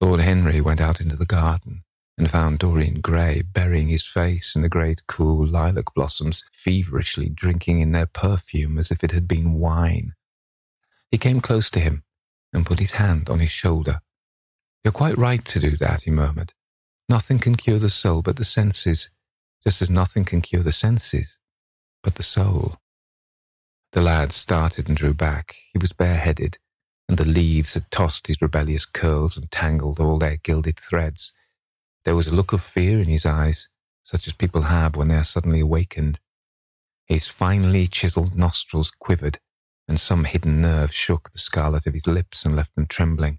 Lord Henry went out into the garden and found Dorian Gray burying his face in the great cool lilac blossoms, feverishly drinking in their perfume as if it had been wine. He came close to him and put his hand on his shoulder. You're quite right to do that, he murmured. Nothing can cure the soul but the senses, just as nothing can cure the senses but the soul. The lad started and drew back. He was bareheaded, and the leaves had tossed his rebellious curls and tangled all their gilded threads. There was a look of fear in his eyes, such as people have when they are suddenly awakened. His finely chiselled nostrils quivered, and some hidden nerve shook the scarlet of his lips and left them trembling.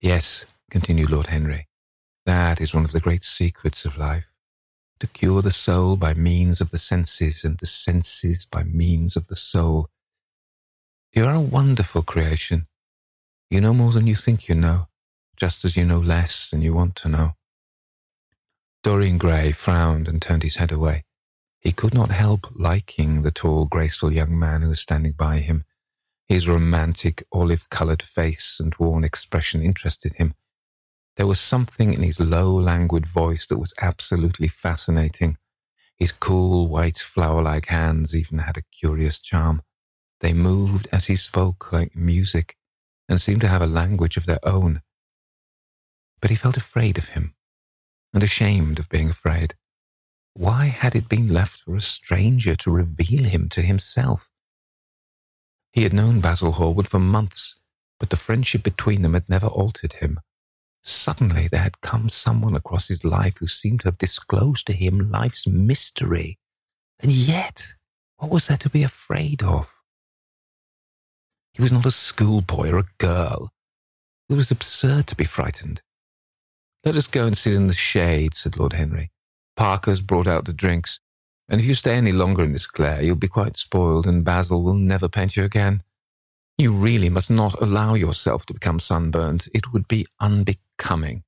Yes, continued Lord Henry, that is one of the great secrets of life to cure the soul by means of the senses and the senses by means of the soul. You are a wonderful creation. You know more than you think you know, just as you know less than you want to know. Dorian Gray frowned and turned his head away. He could not help liking the tall, graceful young man who was standing by him. His romantic, olive-coloured face and worn expression interested him. There was something in his low, languid voice that was absolutely fascinating. His cool, white, flower like hands even had a curious charm. They moved as he spoke like music and seemed to have a language of their own. but he felt afraid of him and ashamed of being afraid. Why had it been left for a stranger to reveal him to himself? He had known Basil Hallward for months, but the friendship between them had never altered him. Suddenly there had come someone across his life who seemed to have disclosed to him life's mystery. And yet, what was there to be afraid of? He was not a schoolboy or a girl. It was absurd to be frightened. Let us go and sit in the shade, said Lord Henry. Parker's brought out the drinks, and if you stay any longer in this glare, you'll be quite spoiled, and Basil will never paint you again. You really must not allow yourself to become sunburned. It would be unbecoming.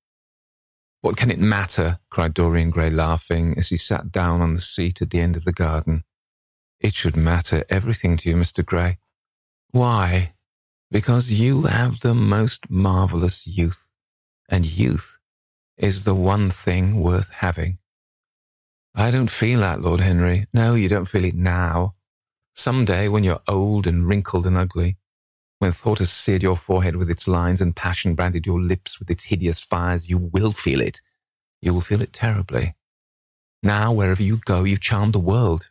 What can it matter? cried Dorian Gray, laughing, as he sat down on the seat at the end of the garden. It should matter everything to you, Mr. Gray. Why? Because you have the most marvelous youth, and youth is the one thing worth having. I don't feel that, Lord Henry. No, you don't feel it now. Some day, when you're old and wrinkled and ugly, when thought has seared your forehead with its lines and passion branded your lips with its hideous fires, you will feel it. You will feel it terribly. Now, wherever you go, you charm the world.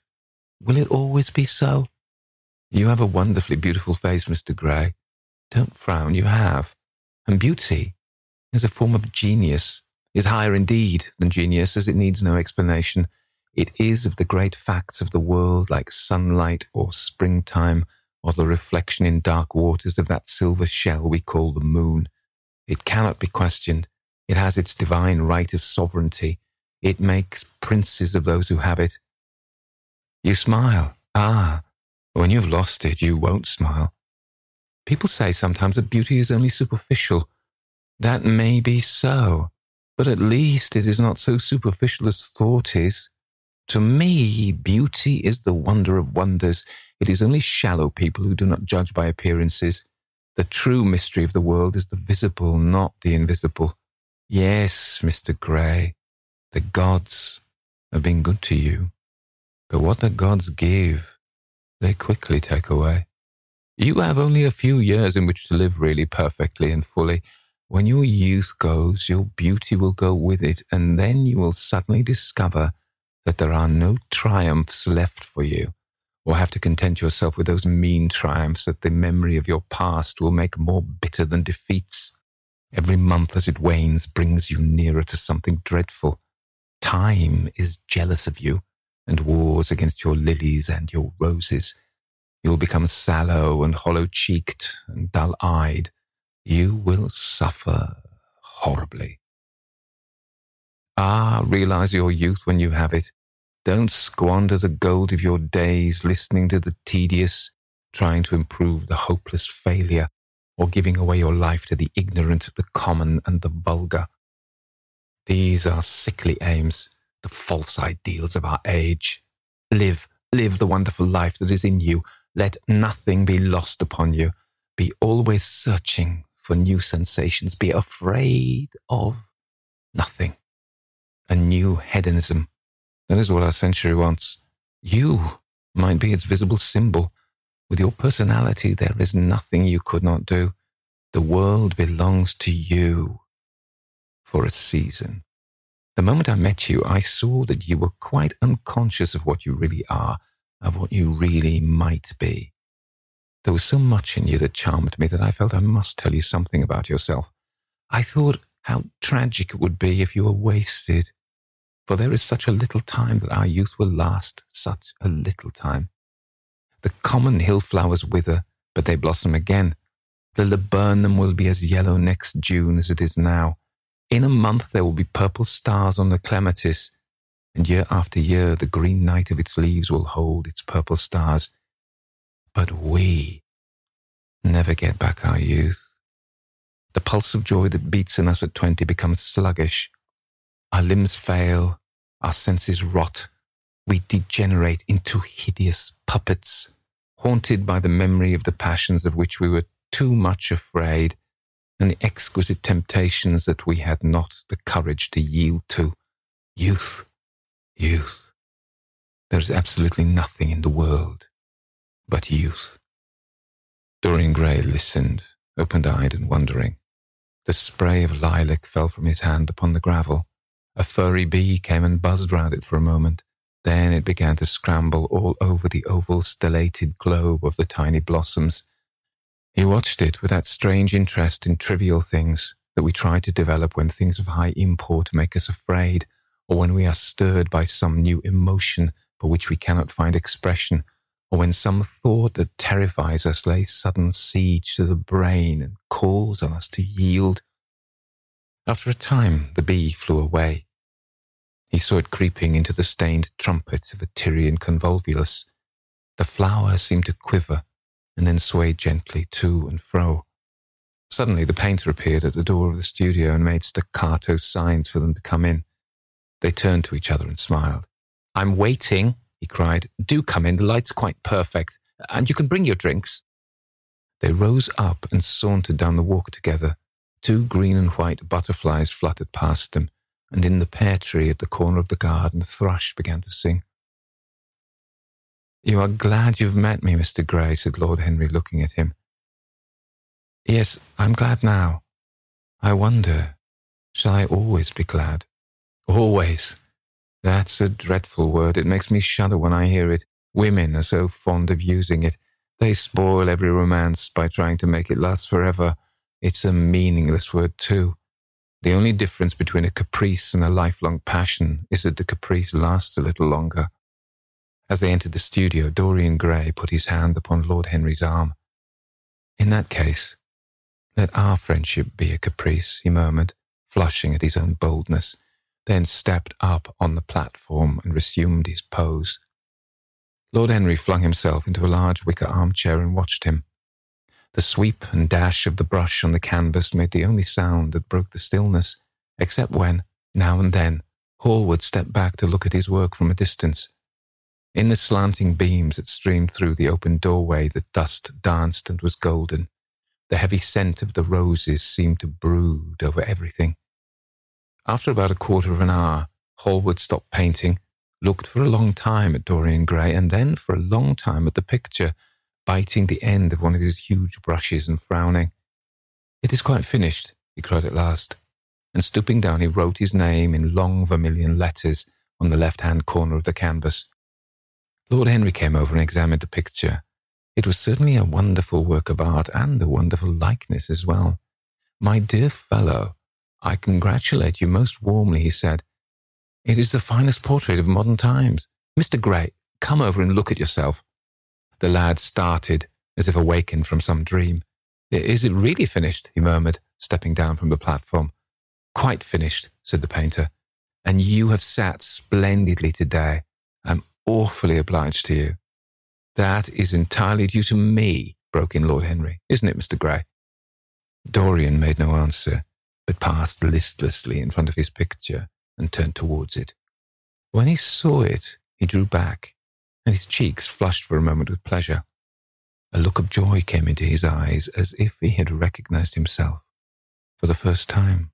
Will it always be so? You have a wonderfully beautiful face, Mr. Gray. Don't frown, you have. And beauty is a form of genius is higher indeed than genius, as it needs no explanation. It is of the great facts of the world, like sunlight or springtime, or the reflection in dark waters of that silver shell we call the moon. It cannot be questioned. It has its divine right of sovereignty. It makes princes of those who have it. You smile. Ah, when you've lost it, you won't smile. People say sometimes that beauty is only superficial. That may be so. But at least it is not so superficial as thought is. To me, beauty is the wonder of wonders. It is only shallow people who do not judge by appearances. The true mystery of the world is the visible, not the invisible. Yes, Mr. Gray, the gods have been good to you. But what the gods give, they quickly take away. You have only a few years in which to live really perfectly and fully. When your youth goes, your beauty will go with it, and then you will suddenly discover that there are no triumphs left for you, or have to content yourself with those mean triumphs that the memory of your past will make more bitter than defeats. Every month as it wanes brings you nearer to something dreadful. Time is jealous of you and wars against your lilies and your roses. You will become sallow and hollow cheeked and dull eyed you will suffer horribly. Ah, realize your youth when you have it. Don't squander the gold of your days listening to the tedious, trying to improve the hopeless failure, or giving away your life to the ignorant, the common, and the vulgar. These are sickly aims, the false ideals of our age. Live, live the wonderful life that is in you. Let nothing be lost upon you. Be always searching for new sensations. Be afraid of nothing. A new hedonism. That is what our century wants. You might be its visible symbol. With your personality, there is nothing you could not do. The world belongs to you for a season. The moment I met you, I saw that you were quite unconscious of what you really are, of what you really might be. There was so much in you that charmed me that I felt I must tell you something about yourself. I thought how tragic it would be if you were wasted. For there is such a little time that our youth will last, such a little time. The common hill flowers wither, but they blossom again. The laburnum will be as yellow next June as it is now. In a month there will be purple stars on the clematis, and year after year the green night of its leaves will hold its purple stars. But we never get back our youth. The pulse of joy that beats in us at 20 becomes sluggish. Our limbs fail, our senses rot. We degenerate into hideous puppets, haunted by the memory of the passions of which we were too much afraid and the exquisite temptations that we had not the courage to yield to. Youth, youth. There is absolutely nothing in the world but youth. Dorian Gray listened, open eyed and wondering. The spray of lilac fell from his hand upon the gravel. A furry bee came and buzzed round it for a moment. Then it began to scramble all over the oval stellated globe of the tiny blossoms. He watched it with that strange interest in trivial things that we try to develop when things of high import make us afraid, or when we are stirred by some new emotion for which we cannot find expression, or when some thought that terrifies us lays sudden siege to the brain and calls on us to yield. After a time, the bee flew away. He saw it creeping into the stained trumpet of a Tyrian convolvulus. The flower seemed to quiver and then sway gently to and fro. Suddenly, the painter appeared at the door of the studio and made staccato signs for them to come in. They turned to each other and smiled. I'm waiting, he cried. Do come in, the light's quite perfect, and you can bring your drinks. They rose up and sauntered down the walk together. Two green and white butterflies fluttered past them, and in the pear tree at the corner of the garden a thrush began to sing. You are glad you've met me, Mr. Gray, said Lord Henry, looking at him. Yes, I'm glad now. I wonder, shall I always be glad? Always. That's a dreadful word. It makes me shudder when I hear it. Women are so fond of using it. They spoil every romance by trying to make it last forever. It's a meaningless word, too. The only difference between a caprice and a lifelong passion is that the caprice lasts a little longer. As they entered the studio, Dorian Gray put his hand upon Lord Henry's arm. In that case, let our friendship be a caprice, he murmured, flushing at his own boldness, then stepped up on the platform and resumed his pose. Lord Henry flung himself into a large wicker armchair and watched him. The sweep and dash of the brush on the canvas made the only sound that broke the stillness, except when, now and then, Hallward stepped back to look at his work from a distance. In the slanting beams that streamed through the open doorway, the dust danced and was golden. The heavy scent of the roses seemed to brood over everything. After about a quarter of an hour, Hallward stopped painting, looked for a long time at Dorian Gray, and then for a long time at the picture, biting the end of one of his huge brushes and frowning. It is quite finished, he cried at last, and stooping down, he wrote his name in long vermilion letters on the left hand corner of the canvas. Lord Henry came over and examined the picture. It was certainly a wonderful work of art and a wonderful likeness as well. My dear fellow, I congratulate you most warmly, he said. It is the finest portrait of modern times. Mr. Gray, come over and look at yourself. The lad started, as if awakened from some dream. Is it really finished? he murmured, stepping down from the platform. Quite finished, said the painter. And you have sat splendidly today. I'm awfully obliged to you. That is entirely due to me, broke in Lord Henry, isn't it, Mr. Gray? Dorian made no answer, but passed listlessly in front of his picture and turned towards it. When he saw it, he drew back and his cheeks flushed for a moment with pleasure. A look of joy came into his eyes as if he had recognized himself for the first time.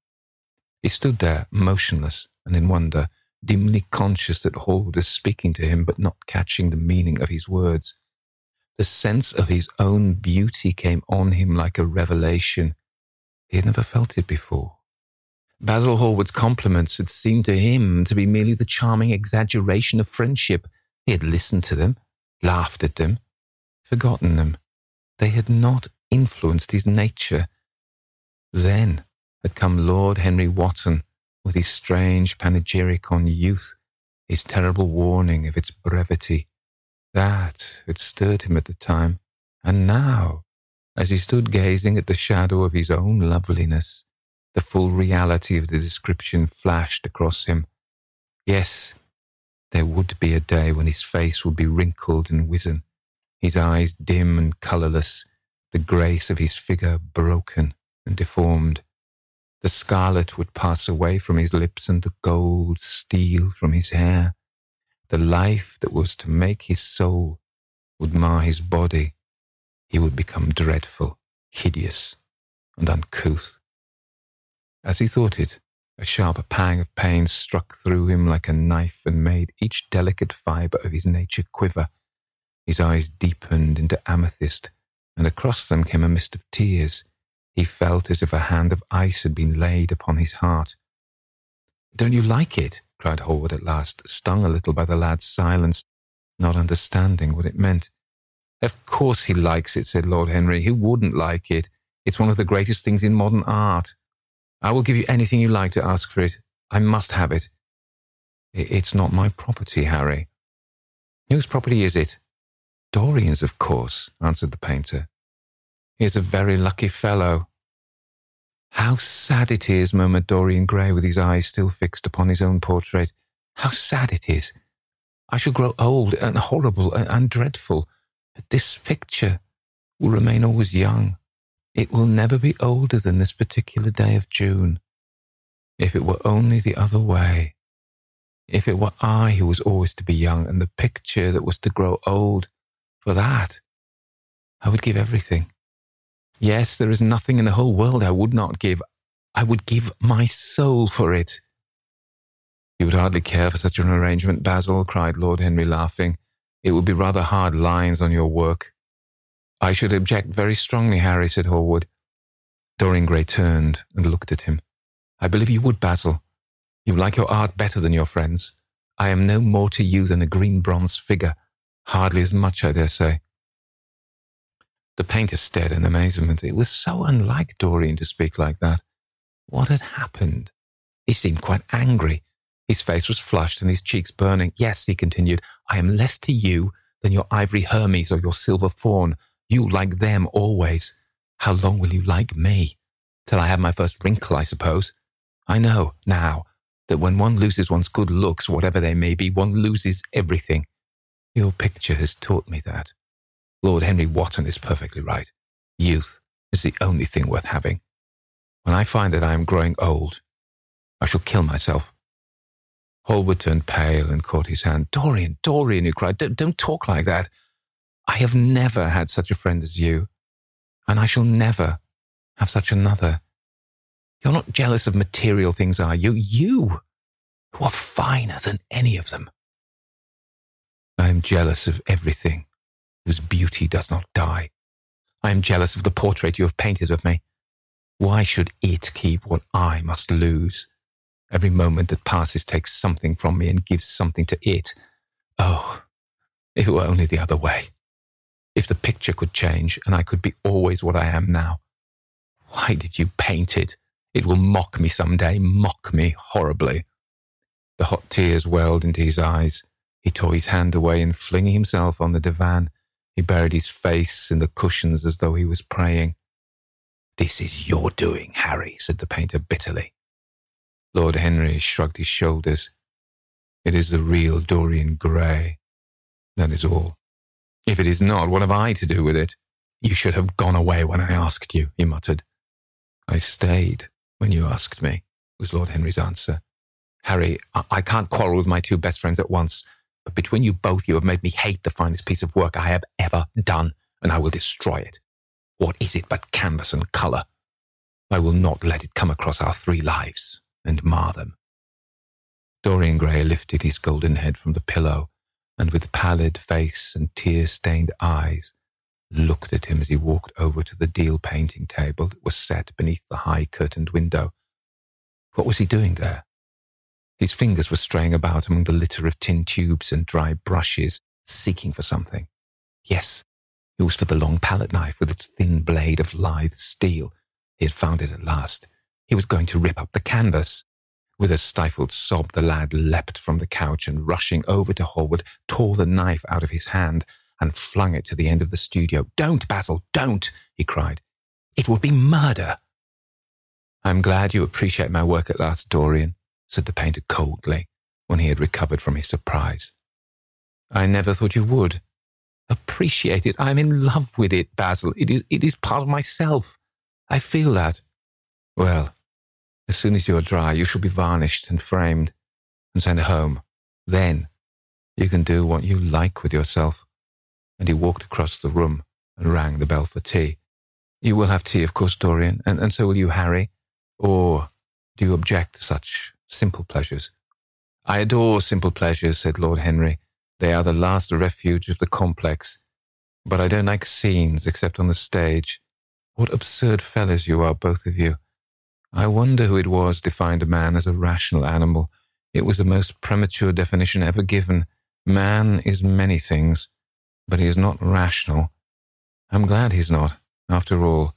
He stood there, motionless and in wonder, dimly conscious that Hall was speaking to him but not catching the meaning of his words. The sense of his own beauty came on him like a revelation. He had never felt it before. Basil Hallward's compliments had seemed to him to be merely the charming exaggeration of friendship he had listened to them, laughed at them, forgotten them. They had not influenced his nature. Then had come Lord Henry Wotton with his strange panegyric on youth, his terrible warning of its brevity. That had stirred him at the time, and now, as he stood gazing at the shadow of his own loveliness, the full reality of the description flashed across him. Yes, there would be a day when his face would be wrinkled and wizen, his eyes dim and colourless, the grace of his figure broken and deformed. The scarlet would pass away from his lips and the gold steal from his hair. The life that was to make his soul would mar his body. He would become dreadful, hideous, and uncouth. As he thought it, a sharp pang of pain struck through him like a knife and made each delicate fibre of his nature quiver. His eyes deepened into amethyst, and across them came a mist of tears. He felt as if a hand of ice had been laid upon his heart. Don't you like it? cried Hallward at last, stung a little by the lad's silence, not understanding what it meant. Of course he likes it, said Lord Henry. Who wouldn't like it? It's one of the greatest things in modern art. I will give you anything you like to ask for it. I must have it. It's not my property, Harry. Whose property is it? Dorian's, of course, answered the painter. He is a very lucky fellow. How sad it is, murmured Dorian Gray with his eyes still fixed upon his own portrait. How sad it is. I shall grow old and horrible and, and dreadful, but this picture will remain always young. It will never be older than this particular day of June. If it were only the other way. If it were I who was always to be young and the picture that was to grow old, for that, I would give everything. Yes, there is nothing in the whole world I would not give. I would give my soul for it. You would hardly care for such an arrangement, Basil, cried Lord Henry, laughing. It would be rather hard lines on your work. I should object very strongly, Harry, said Hallward. Dorian Gray turned and looked at him. I believe you would, Basil. You like your art better than your friends. I am no more to you than a green bronze figure. Hardly as much, I dare say. The painter stared in amazement. It was so unlike Dorian to speak like that. What had happened? He seemed quite angry. His face was flushed and his cheeks burning. Yes, he continued, I am less to you than your ivory Hermes or your silver faun. You like them always. How long will you like me? Till I have my first wrinkle, I suppose. I know, now, that when one loses one's good looks, whatever they may be, one loses everything. Your picture has taught me that. Lord Henry Wotton is perfectly right. Youth is the only thing worth having. When I find that I am growing old, I shall kill myself. Hallward turned pale and caught his hand. Dorian, Dorian, he cried, don't, don't talk like that. I have never had such a friend as you, and I shall never have such another. You're not jealous of material things, are you? You, who are finer than any of them. I am jealous of everything whose beauty does not die. I am jealous of the portrait you have painted of me. Why should it keep what I must lose? Every moment that passes takes something from me and gives something to it. Oh, if it were only the other way. If the picture could change and I could be always what I am now. Why did you paint it? It will mock me some day, mock me horribly. The hot tears welled into his eyes. He tore his hand away and flinging himself on the divan, he buried his face in the cushions as though he was praying. This is your doing, Harry, said the painter bitterly. Lord Henry shrugged his shoulders. It is the real Dorian Gray. That is all. If it is not, what have I to do with it? You should have gone away when I asked you, he muttered. I stayed when you asked me, was Lord Henry's answer. Harry, I, I can't quarrel with my two best friends at once. But between you both, you have made me hate the finest piece of work I have ever done, and I will destroy it. What is it but canvas and colour? I will not let it come across our three lives and mar them. Dorian Gray lifted his golden head from the pillow and with pallid face and tear-stained eyes looked at him as he walked over to the deal painting table that was set beneath the high curtained window. What was he doing there? His fingers were straying about among the litter of tin tubes and dry brushes, seeking for something. Yes, it was for the long palette knife with its thin blade of lithe steel. He had found it at last. He was going to rip up the canvas. With a stifled sob, the lad leapt from the couch and, rushing over to Hallward, tore the knife out of his hand and flung it to the end of the studio. Don't, Basil, don't, he cried. It would be murder. I'm glad you appreciate my work at last, Dorian, said the painter coldly when he had recovered from his surprise. I never thought you would. Appreciate it. I am in love with it, Basil. It is, it is part of myself. I feel that. Well, as soon as you are dry, you shall be varnished and framed and sent home. Then you can do what you like with yourself. And he walked across the room and rang the bell for tea. You will have tea, of course, Dorian, and, and so will you, Harry. Or do you object to such simple pleasures. I adore simple pleasures, said Lord Henry. They are the last refuge of the complex. But I don't like scenes except on the stage. What absurd fellows you are, both of you. I wonder who it was defined a man as a rational animal. It was the most premature definition ever given. Man is many things, but he is not rational. I'm glad he's not, after all,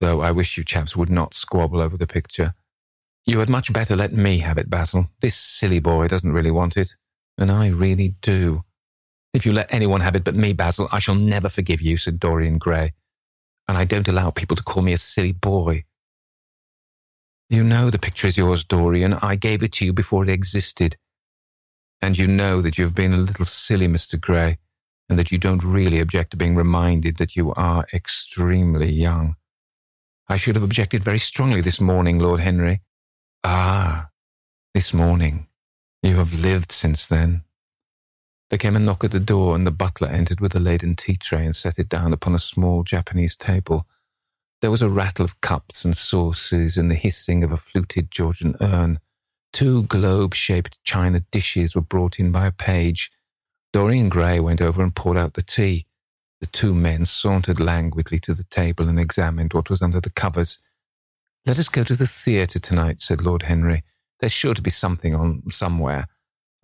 though I wish you chaps would not squabble over the picture. You had much better let me have it, Basil. This silly boy doesn't really want it, and I really do. If you let anyone have it but me, Basil, I shall never forgive you, said Dorian Gray. And I don't allow people to call me a silly boy. You know the picture is yours, Dorian. I gave it to you before it existed. And you know that you've been a little silly, Mr. Gray, and that you don't really object to being reminded that you are extremely young. I should have objected very strongly this morning, Lord Henry. Ah, this morning. You have lived since then. There came a knock at the door, and the butler entered with a laden tea tray and set it down upon a small Japanese table. There was a rattle of cups and saucers and the hissing of a fluted Georgian urn. Two globe shaped china dishes were brought in by a page. Dorian Gray went over and poured out the tea. The two men sauntered languidly to the table and examined what was under the covers. Let us go to the theatre tonight, said Lord Henry. There's sure to be something on somewhere.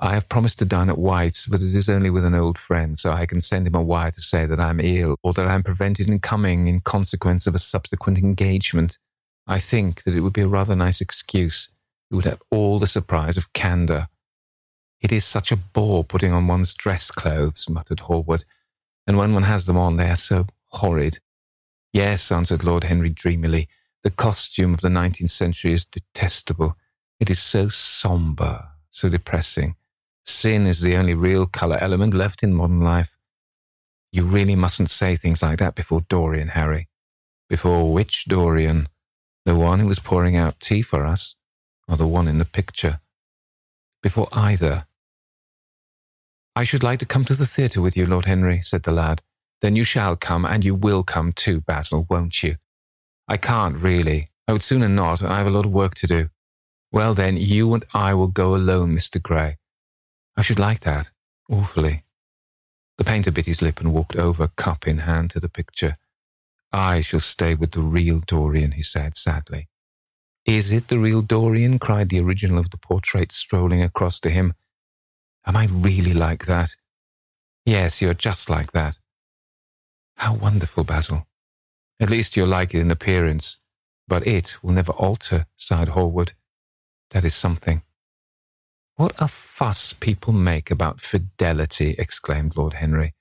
I have promised to dine at White's, but it is only with an old friend, so I can send him a wire to say that I am ill or that I am prevented in coming in consequence of a subsequent engagement. I think that it would be a rather nice excuse. It would have all the surprise of candour. It is such a bore putting on one's dress clothes, muttered Hallward, and when one has them on, they are so horrid. Yes, answered Lord Henry dreamily, the costume of the nineteenth century is detestable. It is so sombre, so depressing. Sin is the only real colour element left in modern life. You really mustn't say things like that before Dorian, Harry. Before which Dorian? The one who was pouring out tea for us, or the one in the picture? Before either. I should like to come to the theatre with you, Lord Henry, said the lad. Then you shall come, and you will come too, Basil, won't you? I can't really. I would sooner not. I have a lot of work to do. Well, then, you and I will go alone, Mr. Gray. I should like that, awfully. The painter bit his lip and walked over, cup in hand, to the picture. I shall stay with the real Dorian, he said sadly. Is it the real Dorian? cried the original of the portrait, strolling across to him. Am I really like that? Yes, you're just like that. How wonderful, Basil. At least you're like it in appearance, but it will never alter, sighed Hallward. That is something. What a fuss people make about fidelity, exclaimed Lord Henry.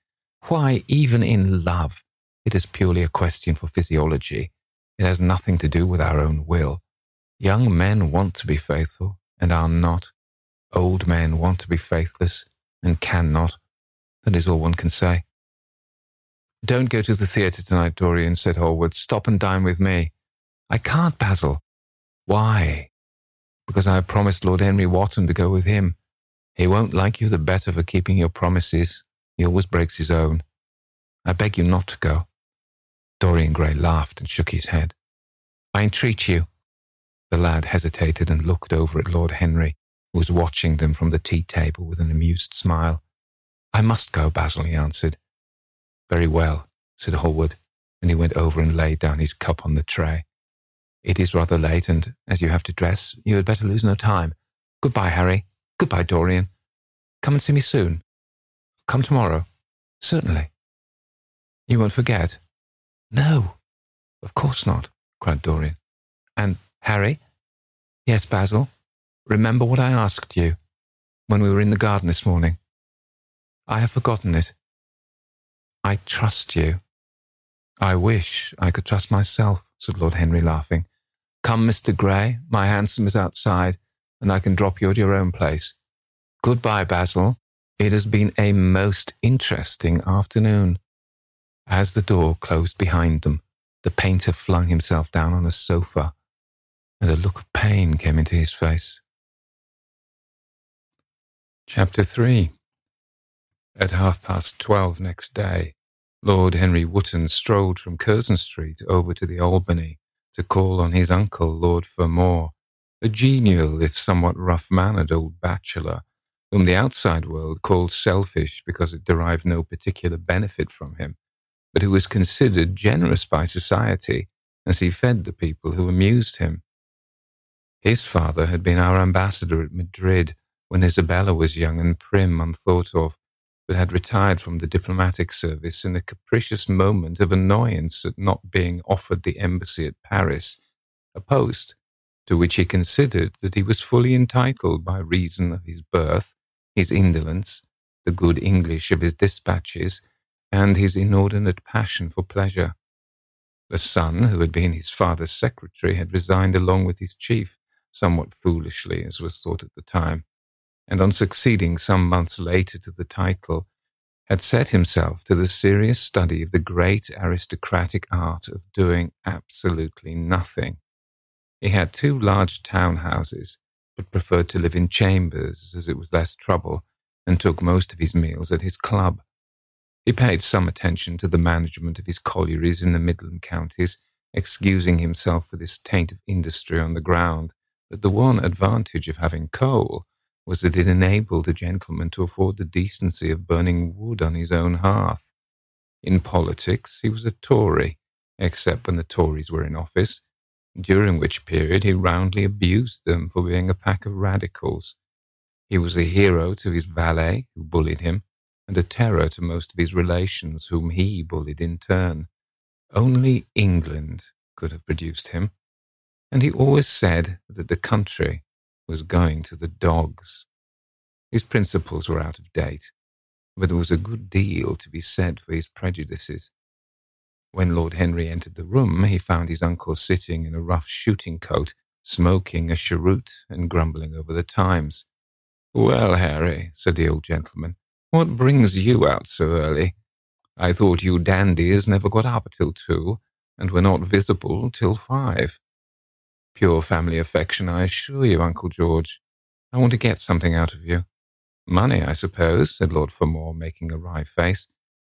Why, even in love, it is purely a question for physiology. It has nothing to do with our own will. Young men want to be faithful and are not. Old men want to be faithless and cannot. That is all one can say. Don't go to the theatre tonight, Dorian, said Hallward. Stop and dine with me. I can't, Basil. Why? Because I have promised Lord Henry Wotton to go with him. He won't like you the better for keeping your promises. He always breaks his own. I beg you not to go. Dorian Gray laughed and shook his head. I entreat you. The lad hesitated and looked over at Lord Henry, who was watching them from the tea table with an amused smile. I must go, Basil, he answered. Very well, said Hallward, and he went over and laid down his cup on the tray. It is rather late, and as you have to dress, you had better lose no time. Goodbye, Harry. Goodbye, Dorian. Come and see me soon. Come tomorrow. Certainly. You won't forget? No, of course not, cried Dorian. And Harry? Yes, Basil. Remember what I asked you when we were in the garden this morning. I have forgotten it. I trust you. I wish I could trust myself, said Lord Henry, laughing. Come, Mr. Gray, my hansom is outside, and I can drop you at your own place. Goodbye, Basil. It has been a most interesting afternoon. As the door closed behind them, the painter flung himself down on a sofa, and a look of pain came into his face. Chapter 3 At half past twelve next day, Lord Henry Wotton strolled from Curzon Street over to the Albany to call on his uncle, Lord Fermor, a genial, if somewhat rough mannered old bachelor, whom the outside world called selfish because it derived no particular benefit from him, but who was considered generous by society as he fed the people who amused him. His father had been our ambassador at Madrid when Isabella was young and prim, unthought of, but had retired from the diplomatic service in a capricious moment of annoyance at not being offered the embassy at Paris, a post to which he considered that he was fully entitled by reason of his birth, his indolence, the good English of his dispatches, and his inordinate passion for pleasure. The son, who had been his father's secretary, had resigned along with his chief, somewhat foolishly, as was thought at the time, and on succeeding some months later to the title, had set himself to the serious study of the great aristocratic art of doing absolutely nothing. He had two large town houses, but preferred to live in chambers as it was less trouble, and took most of his meals at his club. He paid some attention to the management of his collieries in the Midland counties, excusing himself for this taint of industry on the ground that the one advantage of having coal was that it enabled a gentleman to afford the decency of burning wood on his own hearth. In politics, he was a Tory, except when the Tories were in office, during which period he roundly abused them for being a pack of radicals. He was a hero to his valet, who bullied him, and a terror to most of his relations, whom he bullied in turn. Only England could have produced him, and he always said that the country was going to the dogs. His principles were out of date, but there was a good deal to be said for his prejudices. When Lord Henry entered the room, he found his uncle sitting in a rough shooting coat, smoking a cheroot and grumbling over the Times. Well, Harry, said the old gentleman, what brings you out so early? I thought you dandies never got up till two, and were not visible till five. Pure family affection, I assure you, Uncle George. I want to get something out of you. Money, I suppose, said Lord Fermor, making a wry face.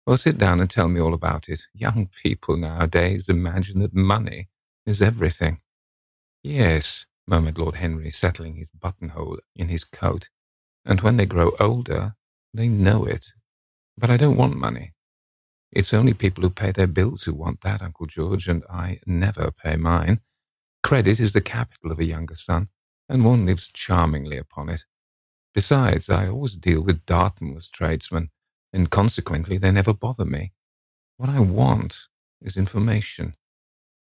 Well, sit down and tell me all about it. Young people nowadays imagine that money is everything. Yes, murmured Lord Henry, settling his buttonhole in his coat. And when they grow older, they know it. But I don't want money. It's only people who pay their bills who want that, Uncle George, and I never pay mine. Credit is the capital of a younger son, and one lives charmingly upon it. Besides, I always deal with Dartmoor's tradesmen, and consequently they never bother me. What I want is information.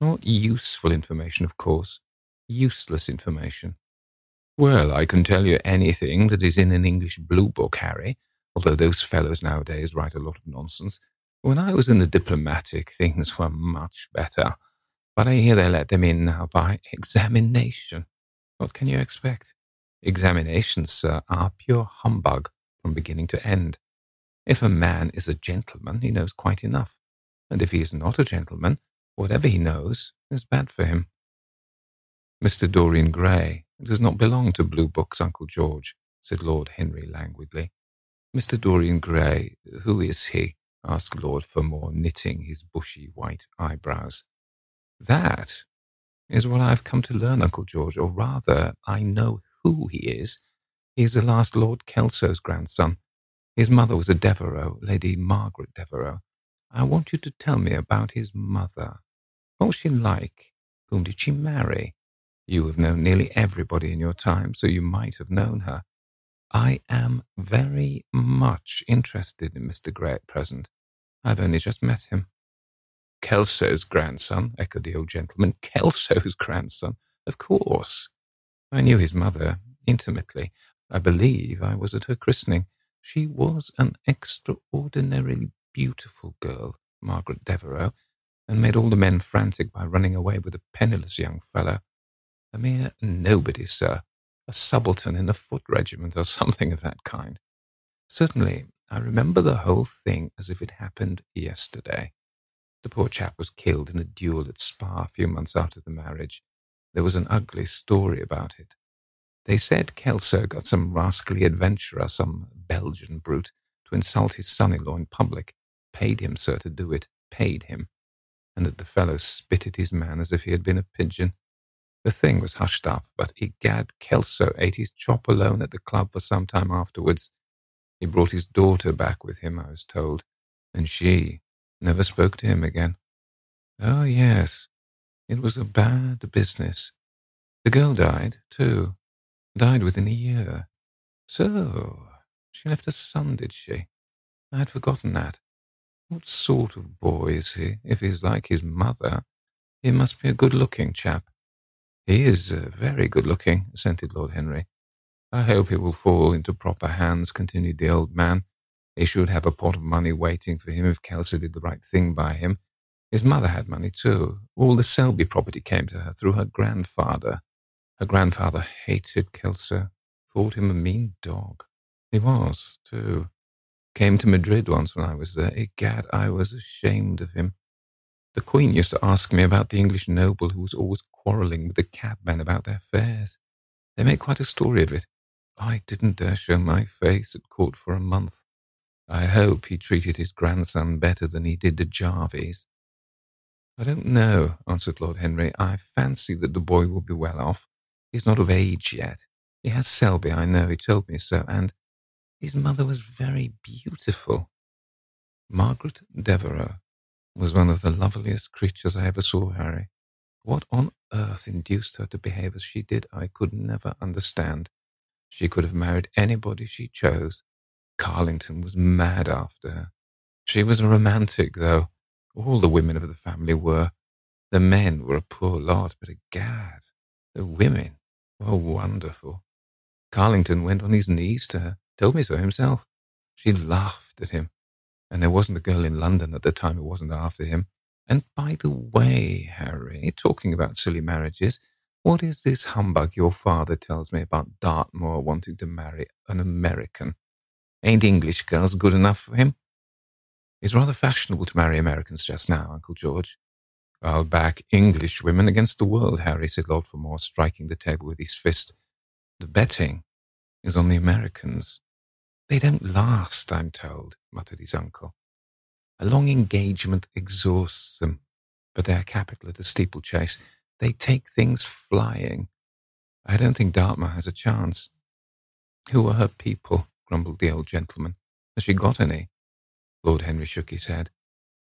Not useful information, of course, useless information. Well, I can tell you anything that is in an English blue book, Harry, although those fellows nowadays write a lot of nonsense. When I was in the diplomatic, things were much better. But I hear they let them in now by examination. What can you expect? Examinations, sir, are pure humbug from beginning to end. If a man is a gentleman, he knows quite enough. And if he is not a gentleman, whatever he knows is bad for him. Mr. Dorian Gray does not belong to Blue Books, Uncle George, said Lord Henry languidly. Mr. Dorian Gray, who is he? asked Lord Fermor, knitting his bushy white eyebrows. That is what I've come to learn, Uncle George, or rather, I know who he is. He is the last Lord Kelso's grandson, his mother was a Devereux, Lady Margaret Devereux. I want you to tell me about his mother. What was she like? Whom did she marry? You have known nearly everybody in your time, so you might have known her. I am very much interested in Mr. Gray at present. I've only just met him. Kelso's grandson, echoed the old gentleman. Kelso's grandson, of course. I knew his mother intimately. I believe I was at her christening. She was an extraordinarily beautiful girl, Margaret Devereux, and made all the men frantic by running away with a penniless young fellow. A mere nobody, sir, a subaltern in a foot regiment or something of that kind. Certainly, I remember the whole thing as if it happened yesterday. The poor chap was killed in a duel at Spa a few months after the marriage. There was an ugly story about it. They said Kelso got some rascally adventurer, some Belgian brute, to insult his son-in-law in public. Paid him, sir, to do it. Paid him. And that the fellow spitted his man as if he had been a pigeon. The thing was hushed up, but egad, Kelso ate his chop alone at the club for some time afterwards. He brought his daughter back with him, I was told, and she never spoke to him again. Oh, yes, It was a bad business. The girl died, too. Died within a year. So, she left a son, did she? I had forgotten that. What sort of boy is he? If he's like his mother, he must be a good-looking chap. He is uh, very good-looking, assented Lord Henry. I hope he will fall into proper hands, continued the old man. He should have a pot of money waiting for him if Kelso did the right thing by him. His mother had money too. All the Selby property came to her through her grandfather. Her grandfather hated Kelso, thought him a mean dog. He was, too. Came to Madrid once when I was there. Egad, I was ashamed of him. The Queen used to ask me about the English noble who was always quarrelling with the cabmen about their fares. They made quite a story of it. I didn't dare show my face at court for a month. I hope he treated his grandson better than he did the Jarveys. I don't know, answered Lord Henry. I fancy that the boy will be well off. He's not of age yet. He has Selby, I know, he told me so, and his mother was very beautiful. Margaret Devereux was one of the loveliest creatures I ever saw, Harry. What on earth induced her to behave as she did, I could never understand. She could have married anybody she chose. Carlington was mad after her. She was a romantic, though. All the women of the family were. The men were a poor lot, but egad, the women were wonderful. Carlington went on his knees to her, told me so himself. She laughed at him, and there wasn't a girl in London at the time who wasn't after him. And by the way, Harry, talking about silly marriages, what is this humbug your father tells me about Dartmoor wanting to marry an American? Ain't English girls good enough for him? It's rather fashionable to marry Americans just now, Uncle George. I'll back English women against the world, Harry, said Lord Fermor, striking the table with his fist. The betting is on the Americans. They don't last, I'm told, muttered his uncle. A long engagement exhausts them, but they are capital at the steeplechase. They take things flying. I don't think Dartmoor has a chance. Who are her people? Grumbled the old gentleman. Has she got any? Lord Henry shook his head.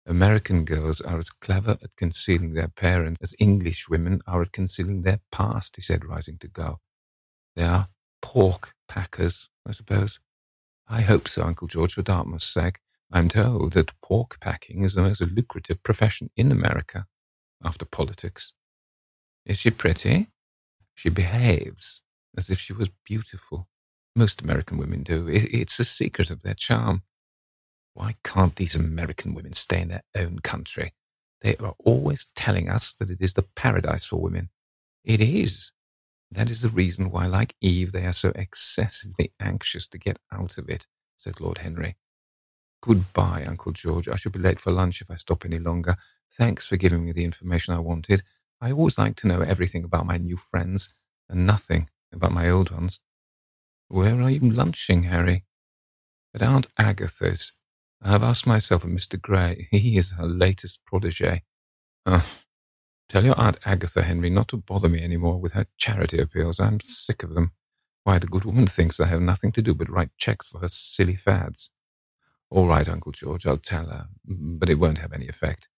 American girls are as clever at concealing their parents as English women are at concealing their past, he said, rising to go. They are pork packers, I suppose. I hope so, Uncle George, for Dartmoor's sake. I'm told that pork packing is the most lucrative profession in America, after politics. Is she pretty? She behaves as if she was beautiful. Most American women do. It's the secret of their charm. Why can't these American women stay in their own country? They are always telling us that it is the paradise for women. It is. That is the reason why, like Eve, they are so excessively anxious to get out of it, said Lord Henry. Goodbye, Uncle George. I shall be late for lunch if I stop any longer. Thanks for giving me the information I wanted. I always like to know everything about my new friends and nothing about my old ones. Where are you lunching, Harry? At Aunt Agatha's. I have asked myself and Mr. Gray. He is her latest protege. Uh, tell your Aunt Agatha, Henry, not to bother me any more with her charity appeals. I'm sick of them. Why, the good woman thinks I have nothing to do but write checks for her silly fads. All right, Uncle George, I'll tell her, but it won't have any effect.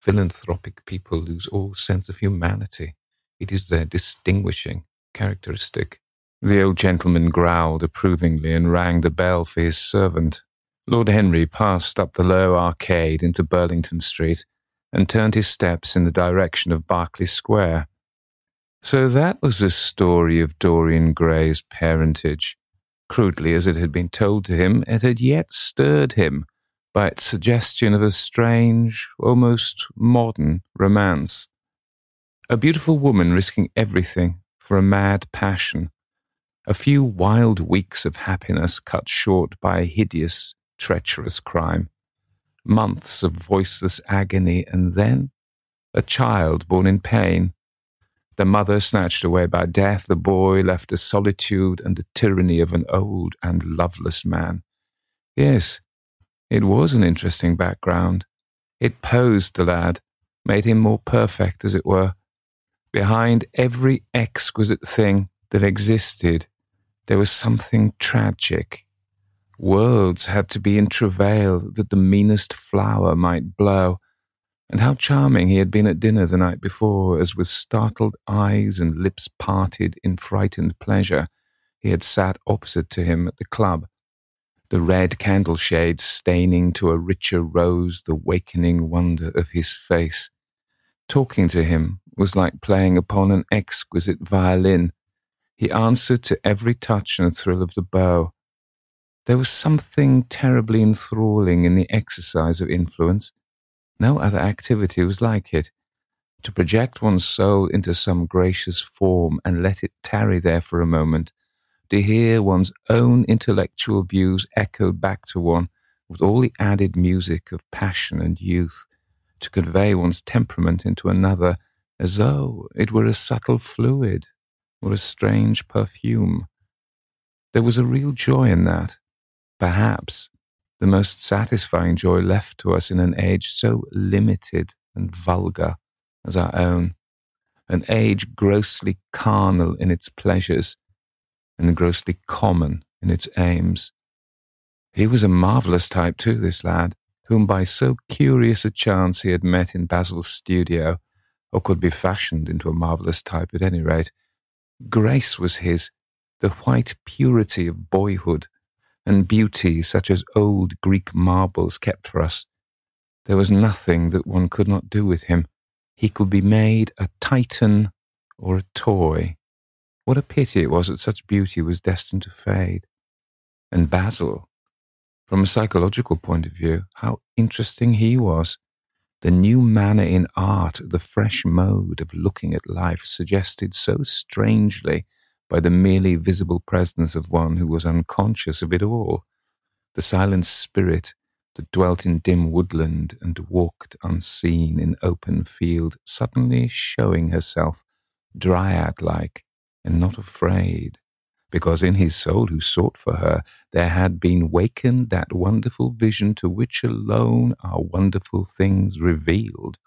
Philanthropic people lose all sense of humanity. It is their distinguishing characteristic. The old gentleman growled approvingly and rang the bell for his servant. Lord Henry passed up the low arcade into Burlington Street and turned his steps in the direction of Berkeley Square. So that was the story of Dorian Gray's parentage. Crudely as it had been told to him, it had yet stirred him by its suggestion of a strange, almost modern romance. A beautiful woman risking everything for a mad passion. A few wild weeks of happiness cut short by a hideous, treacherous crime, months of voiceless agony, and then a child born in pain. The mother snatched away by death, the boy left to solitude and the tyranny of an old and loveless man. Yes, it was an interesting background. It posed the lad, made him more perfect, as it were. Behind every exquisite thing that existed, there was something tragic, Worlds had to be in travail that the meanest flower might blow, And how charming he had been at dinner the night before, as with startled eyes and lips parted in frightened pleasure, he had sat opposite to him at the club, the red candle shades staining to a richer rose the wakening wonder of his face. Talking to him was like playing upon an exquisite violin. He answered to every touch and thrill of the bow. There was something terribly enthralling in the exercise of influence. No other activity was like it. To project one's soul into some gracious form and let it tarry there for a moment, to hear one's own intellectual views echoed back to one with all the added music of passion and youth, to convey one's temperament into another as though it were a subtle fluid or a strange perfume. There was a real joy in that, perhaps the most satisfying joy left to us in an age so limited and vulgar as our own, an age grossly carnal in its pleasures and grossly common in its aims. He was a marvellous type too, this lad, whom by so curious a chance he had met in Basil's studio, or could be fashioned into a marvellous type at any rate. Grace was his, the white purity of boyhood, and beauty such as old Greek marbles kept for us. There was nothing that one could not do with him. He could be made a Titan or a toy. What a pity it was that such beauty was destined to fade. And Basil, from a psychological point of view, how interesting he was. The new manner in art, the fresh mode of looking at life, suggested so strangely by the merely visible presence of one who was unconscious of it all. The silent spirit that dwelt in dim woodland and walked unseen in open field, suddenly showing herself dryad like and not afraid, because in his soul who sought for her there had been wakened that wonderful vision to which alone are wonderful things revealed,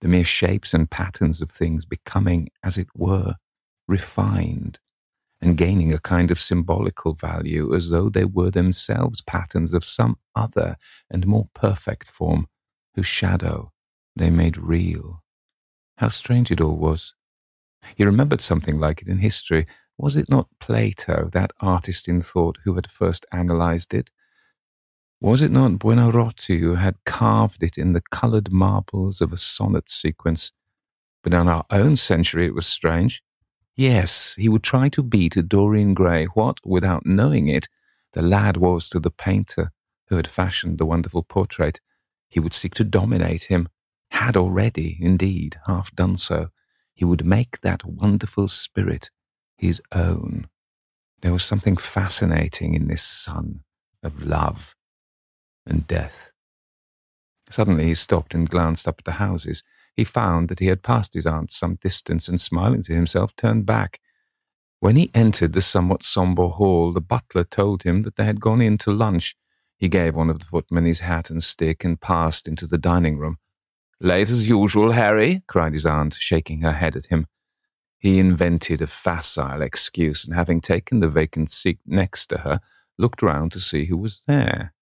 the mere shapes and patterns of things becoming, as it were, refined and gaining a kind of symbolical value as though they were themselves patterns of some other and more perfect form whose shadow they made real. How strange it all was. He remembered something like it in history. Was it not Plato, that artist in thought, who had first analyzed it? Was it not Buonarroti who had carved it in the coloured marbles of a sonnet sequence? But in our own century it was strange. Yes, he would try to be to Dorian Gray what, without knowing it, the lad was to the painter who had fashioned the wonderful portrait. He would seek to dominate him, had already, indeed, half done so he would make that wonderful spirit his own. There was something fascinating in this son of love and death. Suddenly he stopped and glanced up at the houses. He found that he had passed his aunt some distance and, smiling to himself, turned back. When he entered the somewhat sombre hall, the butler told him that they had gone in to lunch. He gave one of the footmen his hat and stick and passed into the dining room. Late as usual, Harry, cried his aunt, shaking her head at him. He invented a facile excuse, and having taken the vacant seat next to her, looked round to see who was there.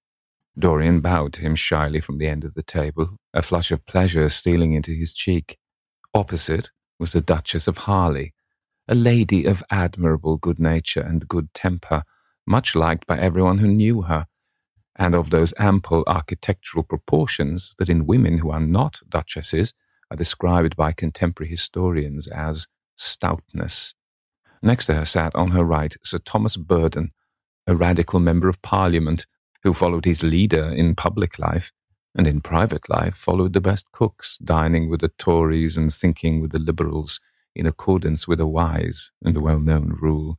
Dorian bowed to him shyly from the end of the table, a flush of pleasure stealing into his cheek. Opposite was the Duchess of Harley, a lady of admirable good nature and good temper, much liked by everyone who knew her, and of those ample architectural proportions that in women who are not duchesses are described by contemporary historians as stoutness. Next to her sat on her right Sir Thomas Burdon, a radical member of Parliament who followed his leader in public life and in private life followed the best cooks, dining with the Tories and thinking with the Liberals in accordance with a wise and well known rule.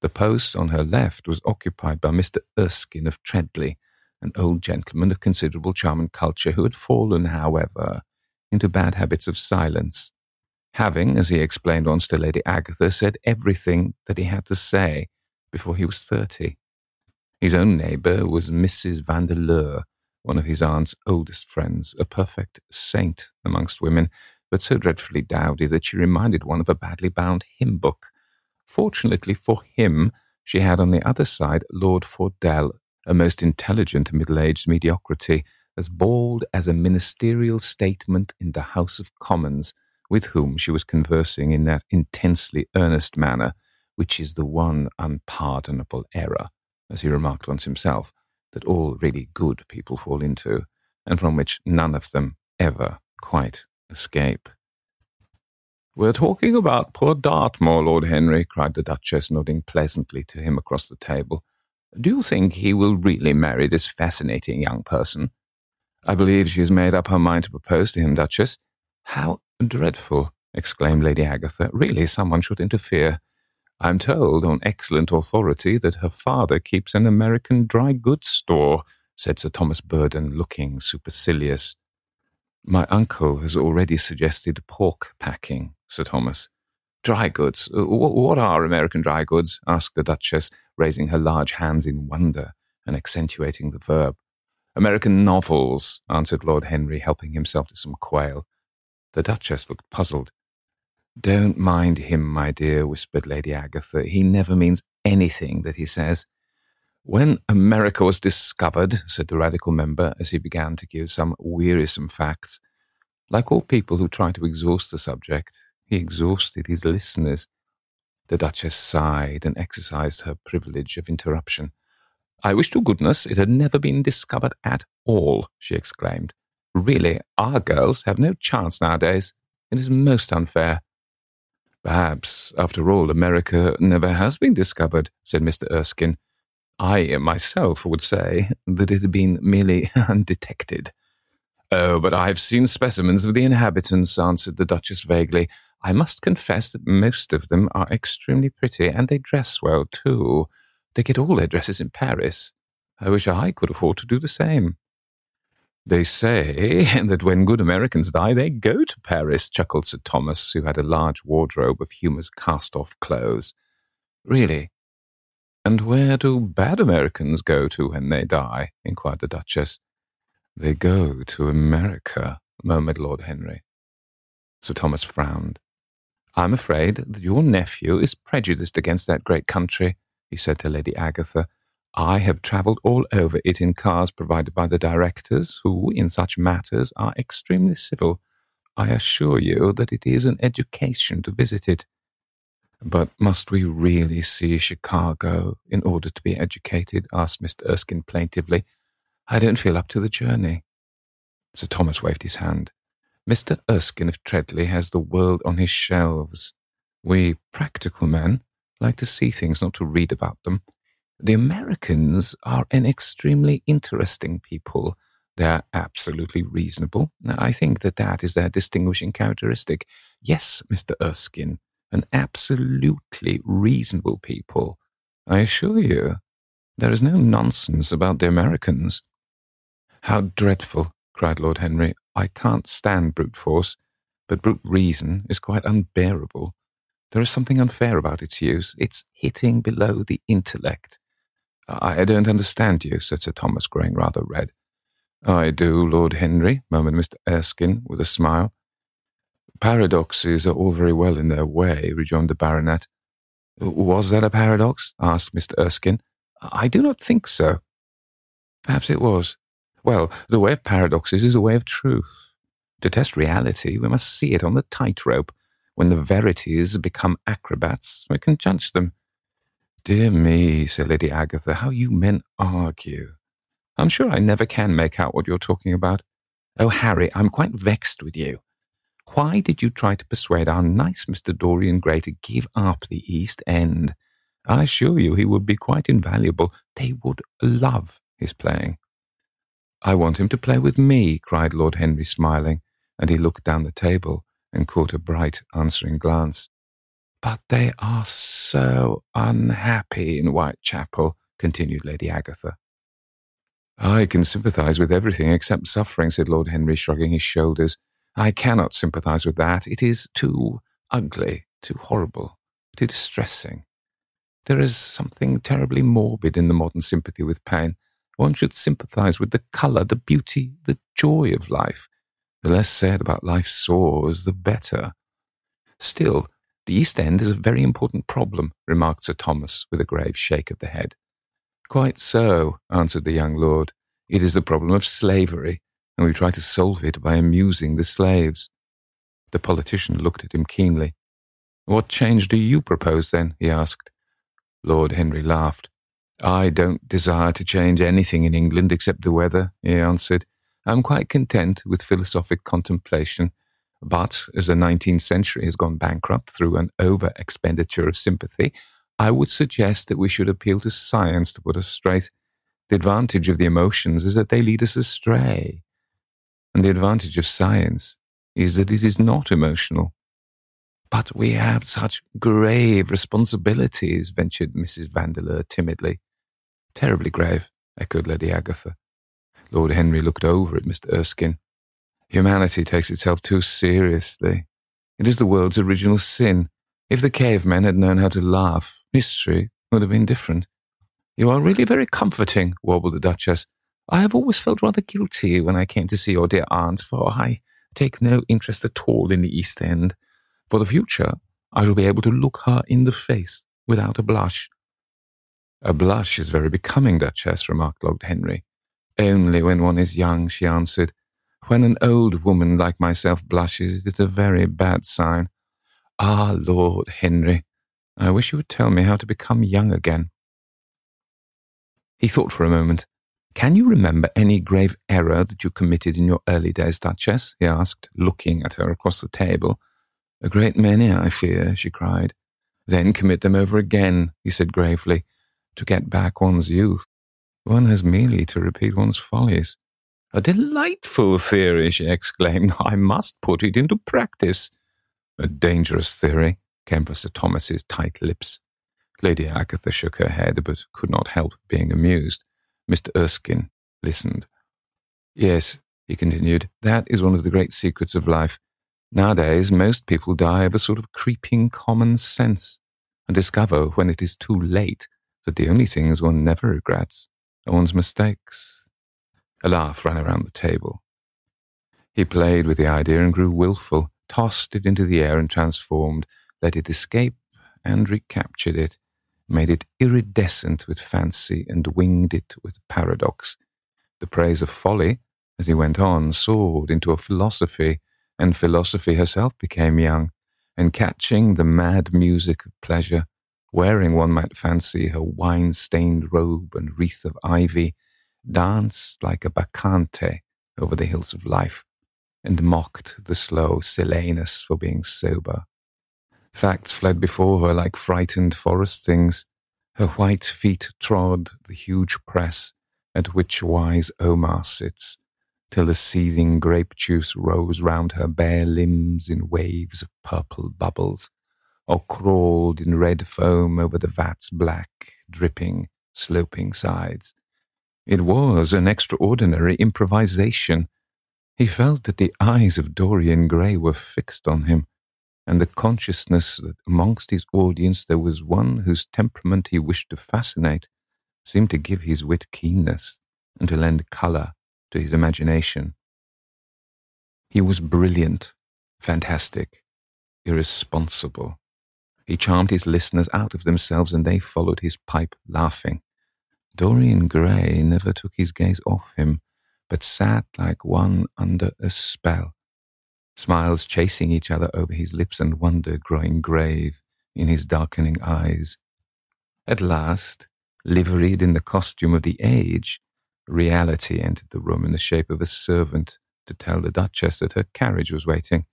The post on her left was occupied by Mr. Erskine of Treadley, an old gentleman of considerable charm and culture who had fallen, however, into bad habits of silence, having, as he explained once to Lady Agatha, said everything that he had to say before he was thirty. His own neighbour was Mrs. Vandeleur, one of his aunt's oldest friends, a perfect saint amongst women, but so dreadfully dowdy that she reminded one of a badly bound hymn book Fortunately for him, she had on the other side Lord Faudel, a most intelligent middle aged mediocrity, as bald as a ministerial statement in the House of Commons, with whom she was conversing in that intensely earnest manner which is the one unpardonable error, as he remarked once himself, that all really good people fall into, and from which none of them ever quite escape. We're talking about poor Dartmoor, Lord Henry, cried the Duchess, nodding pleasantly to him across the table. Do you think he will really marry this fascinating young person? I believe she has made up her mind to propose to him, Duchess. How dreadful! exclaimed Lady Agatha. Really, someone should interfere. I'm told on excellent authority that her father keeps an American dry goods store, said Sir Thomas Burdon, looking supercilious. My uncle has already suggested pork packing, Sir Thomas. Dry goods? Uh, what are American dry goods? asked the Duchess, raising her large hands in wonder and accentuating the verb. American novels, answered Lord Henry, helping himself to some quail. The Duchess looked puzzled. Don't mind him, my dear, whispered Lady Agatha. He never means anything that he says. When America was discovered, said the radical member as he began to give some wearisome facts, like all people who try to exhaust the subject, he exhausted his listeners. The Duchess sighed and exercised her privilege of interruption. I wish to goodness it had never been discovered at all, she exclaimed. Really, our girls have no chance nowadays. It is most unfair. Perhaps, after all, America never has been discovered, said Mr. Erskine. I myself would say that it had been merely undetected. Oh, but I have seen specimens of the inhabitants, answered the Duchess vaguely. I must confess that most of them are extremely pretty, and they dress well, too. They get all their dresses in Paris. I wish I could afford to do the same. They say that when good Americans die, they go to Paris, chuckled Sir Thomas, who had a large wardrobe of Humour's cast off clothes. Really? And where do bad Americans go to when they die? inquired the Duchess. They go to America, murmured Lord Henry. Sir Thomas frowned. I'm afraid that your nephew is prejudiced against that great country, he said to Lady Agatha, I have travelled all over it in cars provided by the directors, who, in such matters, are extremely civil. I assure you that it is an education to visit it. But must we really see Chicago in order to be educated? asked Mr. Erskine plaintively. I don't feel up to the journey. Sir Thomas waved his hand. Mr. Erskine of Treadley has the world on his shelves. We practical men like to see things, not to read about them. The Americans are an extremely interesting people. They're absolutely reasonable. I think that that is their distinguishing characteristic. Yes, Mr. Erskine, an absolutely reasonable people. I assure you, there is no nonsense about the Americans. How dreadful, cried Lord Henry. I can't stand brute force, but brute reason is quite unbearable. There is something unfair about its use. It's hitting below the intellect. I don't understand you, said Sir Thomas, growing rather red. I do, Lord Henry, murmured Mr. Erskine with a smile. Paradoxes are all very well in their way, rejoined the baronet. Was that a paradox? asked Mr. Erskine. I do not think so. Perhaps it was. Well, the way of paradoxes is a way of truth. To test reality, we must see it on the tightrope. When the verities become acrobats, we can judge them. Dear me, said Lady Agatha, how you men argue. I'm sure I never can make out what you're talking about. Oh, Harry, I'm quite vexed with you. Why did you try to persuade our nice Mr. Dorian Gray to give up the East End? I assure you he would be quite invaluable. They would love his playing. I want him to play with me, cried Lord Henry, smiling, and he looked down the table and caught a bright answering glance. But they are so unhappy in Whitechapel, continued Lady Agatha. I can sympathize with everything except suffering, said Lord Henry, shrugging his shoulders. I cannot sympathize with that. It is too ugly, too horrible, too distressing. There is something terribly morbid in the modern sympathy with pain. One should sympathize with the colour, the beauty, the joy of life. The less said about life's sores, the better. Still, the East End is a very important problem, remarked Sir Thomas with a grave shake of the head. Quite so, answered the young lord. It is the problem of slavery, and we try to solve it by amusing the slaves. The politician looked at him keenly. What change do you propose, then? he asked. Lord Henry laughed. I don't desire to change anything in England except the weather, he answered. I'm quite content with philosophic contemplation. But as the 19th century has gone bankrupt through an over expenditure of sympathy, I would suggest that we should appeal to science to put us straight. The advantage of the emotions is that they lead us astray. And the advantage of science is that it is not emotional. But we have such grave responsibilities, ventured Mrs. Vandeleur timidly. Terribly grave, echoed Lady Agatha. Lord Henry looked over at Mr. Erskine. Humanity takes itself too seriously. It is the world's original sin. If the cavemen had known how to laugh, history would have been different. You are really very comforting, warbled the Duchess. I have always felt rather guilty when I came to see your dear aunt, for I take no interest at all in the East End. For the future, I shall be able to look her in the face without a blush. A blush is very becoming, Duchess, remarked Lord Henry. Only when one is young, she answered. When an old woman like myself blushes, it's a very bad sign. Ah, Lord Henry, I wish you would tell me how to become young again. He thought for a moment. Can you remember any grave error that you committed in your early days, Duchess? he asked, looking at her across the table. A great many, I fear, she cried. Then commit them over again, he said gravely, to get back one's youth. One has merely to repeat one's follies. A delightful theory, she exclaimed. I must put it into practice. A dangerous theory, came from Sir Thomas's tight lips. Lady Agatha shook her head, but could not help being amused. Mr. Erskine listened. Yes, he continued, that is one of the great secrets of life. Nowadays, most people die of a sort of creeping common sense and discover when it is too late that the only things one never regrets are one's mistakes. A laugh ran around the table. He played with the idea and grew wilful, tossed it into the air and transformed, let it escape and recaptured it made it iridescent with fancy and winged it with paradox. The praise of folly, as he went on, soared into a philosophy, and philosophy herself became young, and catching the mad music of pleasure, wearing, one might fancy, her wine stained robe and wreath of ivy, danced like a bacchante over the hills of life, and mocked the slow Silenus for being sober. Facts fled before her like frightened forest things. Her white feet trod the huge press at which wise Omar sits, till the seething grape juice rose round her bare limbs in waves of purple bubbles, or crawled in red foam over the vat's black, dripping, sloping sides. It was an extraordinary improvisation. He felt that the eyes of Dorian Gray were fixed on him, and the consciousness that amongst his audience there was one whose temperament he wished to fascinate seemed to give his wit keenness and to lend colour to his imagination. He was brilliant, fantastic, irresponsible. He charmed his listeners out of themselves and they followed his pipe laughing. Dorian Gray never took his gaze off him, but sat like one under a spell smiles chasing each other over his lips and wonder growing grave in his darkening eyes. At last, liveried in the costume of the age, reality entered the room in the shape of a servant to tell the Duchess that her carriage was waiting.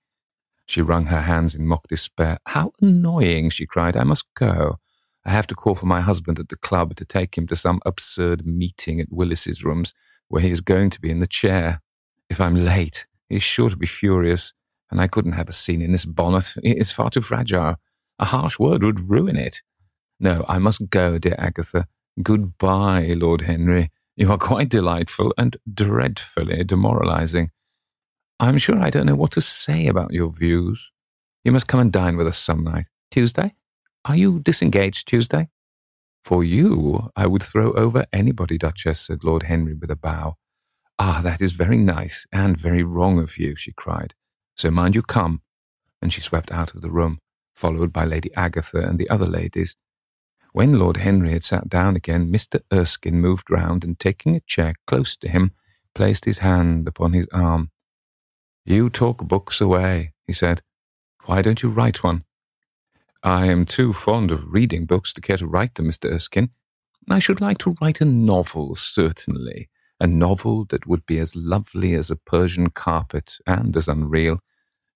She wrung her hands in mock despair. How annoying, she cried. I must go. I have to call for my husband at the club to take him to some absurd meeting at Willis's rooms where he is going to be in the chair. If I'm late, He's sure to be furious, and I couldn't have a scene in this bonnet. It's far too fragile. A harsh word would ruin it. No, I must go, dear Agatha. Goodbye, Lord Henry. You are quite delightful and dreadfully demoralizing. I'm sure I don't know what to say about your views. You must come and dine with us some night. Tuesday? Are you disengaged Tuesday? For you, I would throw over anybody, Duchess, said Lord Henry with a bow. Ah, that is very nice and very wrong of you, she cried. So mind you come. And she swept out of the room, followed by Lady Agatha and the other ladies. When Lord Henry had sat down again, Mr. Erskine moved round and, taking a chair close to him, placed his hand upon his arm. You talk books away, he said. Why don't you write one? I am too fond of reading books to care to write them, Mr. Erskine. I should like to write a novel, certainly. A novel that would be as lovely as a Persian carpet and as unreal.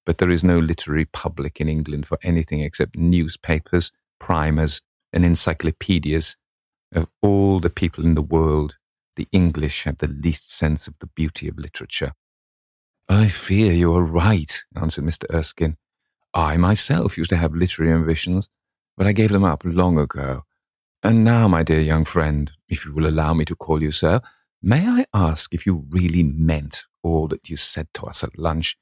But there is no literary public in England for anything except newspapers, primers, and encyclopedias. Of all the people in the world, the English have the least sense of the beauty of literature. I fear you are right, answered Mr. Erskine. I myself used to have literary ambitions, but I gave them up long ago. And now, my dear young friend, if you will allow me to call you so, may I ask if you really meant all that you said to us at lunch?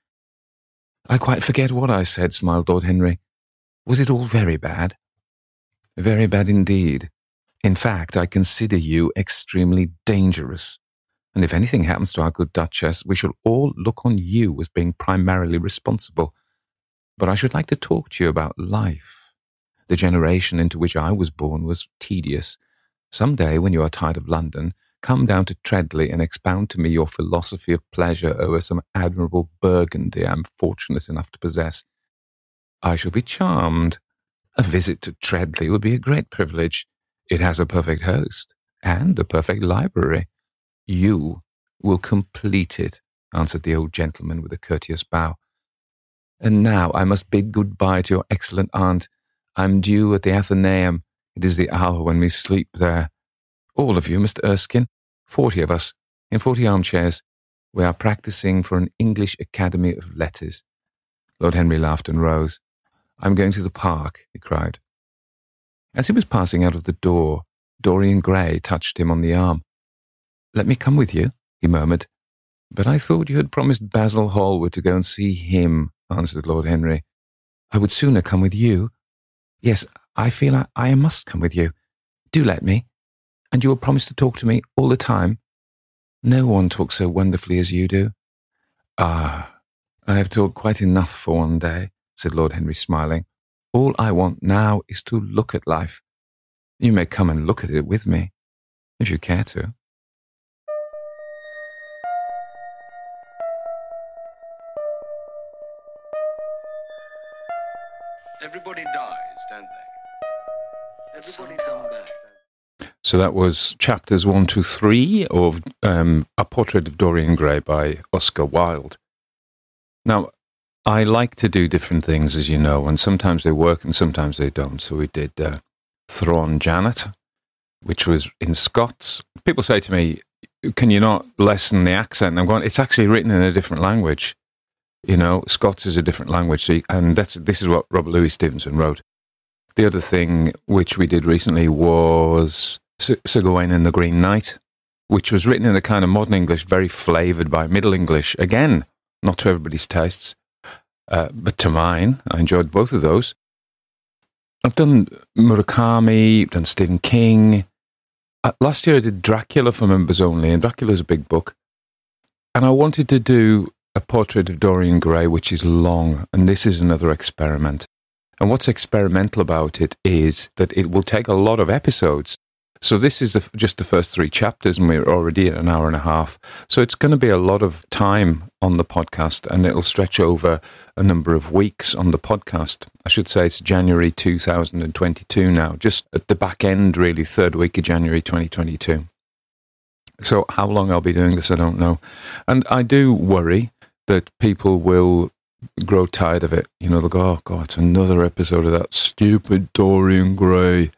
I quite forget what I said, smiled Lord Henry. Was it all very bad? Very bad indeed. In fact, I consider you extremely dangerous. And if anything happens to our good Duchess, we shall all look on you as being primarily responsible. But I should like to talk to you about life. The generation into which I was born was tedious. Some day, when you are tired of London, come down to Treadley and expound to me your philosophy of pleasure over some admirable Burgundy I am fortunate enough to possess. I shall be charmed. A visit to Treadley would be a great privilege. It has a perfect host and a perfect library. You will complete it, answered the old gentleman with a courteous bow. And now I must bid good-bye to your excellent aunt. I'm due at the Athenaeum. It is the hour when we sleep there. All of you, Mr. Erskine, forty of us, in forty armchairs. We are practicing for an English Academy of Letters. Lord Henry laughed and rose. I'm going to the park, he cried. As he was passing out of the door, Dorian Gray touched him on the arm. Let me come with you, he murmured. But I thought you had promised Basil Hallward to go and see him, answered Lord Henry. I would sooner come with you. Yes, I feel I, I must come with you. Do let me. And you will promise to talk to me all the time? No one talks so wonderfully as you do. Ah, I have talked quite enough for one day, said Lord Henry, smiling. All I want now is to look at life. You may come and look at it with me, if you care to. Everybody dies, don't they? Everybody come back. So that was chapters one to three of um, A Portrait of Dorian Gray by Oscar Wilde. Now, I like to do different things, as you know, and sometimes they work and sometimes they don't. So we did uh, Thrawn Janet, which was in Scots. People say to me, Can you not lessen the accent? And I'm going, It's actually written in a different language. You know, Scots is a different language. So you, and that's, this is what Robert Louis Stevenson wrote. The other thing which we did recently was Sir Gawain and the Green Knight, which was written in a kind of modern English, very flavoured by Middle English. Again, not to everybody's tastes. Uh, but to mine, I enjoyed both of those. I've done Murakami, I've done Stephen King. Uh, last year I did Dracula for members only, and Dracula's a big book. And I wanted to do a portrait of Dorian Gray, which is long, and this is another experiment. And what's experimental about it is that it will take a lot of episodes so this is the, just the first three chapters, and we're already at an hour and a half. So it's going to be a lot of time on the podcast, and it'll stretch over a number of weeks on the podcast. I should say it's January 2022 now, just at the back end, really, third week of January 2022. So how long I'll be doing this, I don't know. And I do worry that people will grow tired of it. You know, they'll go, oh, God, it's another episode of that stupid Dorian Gray.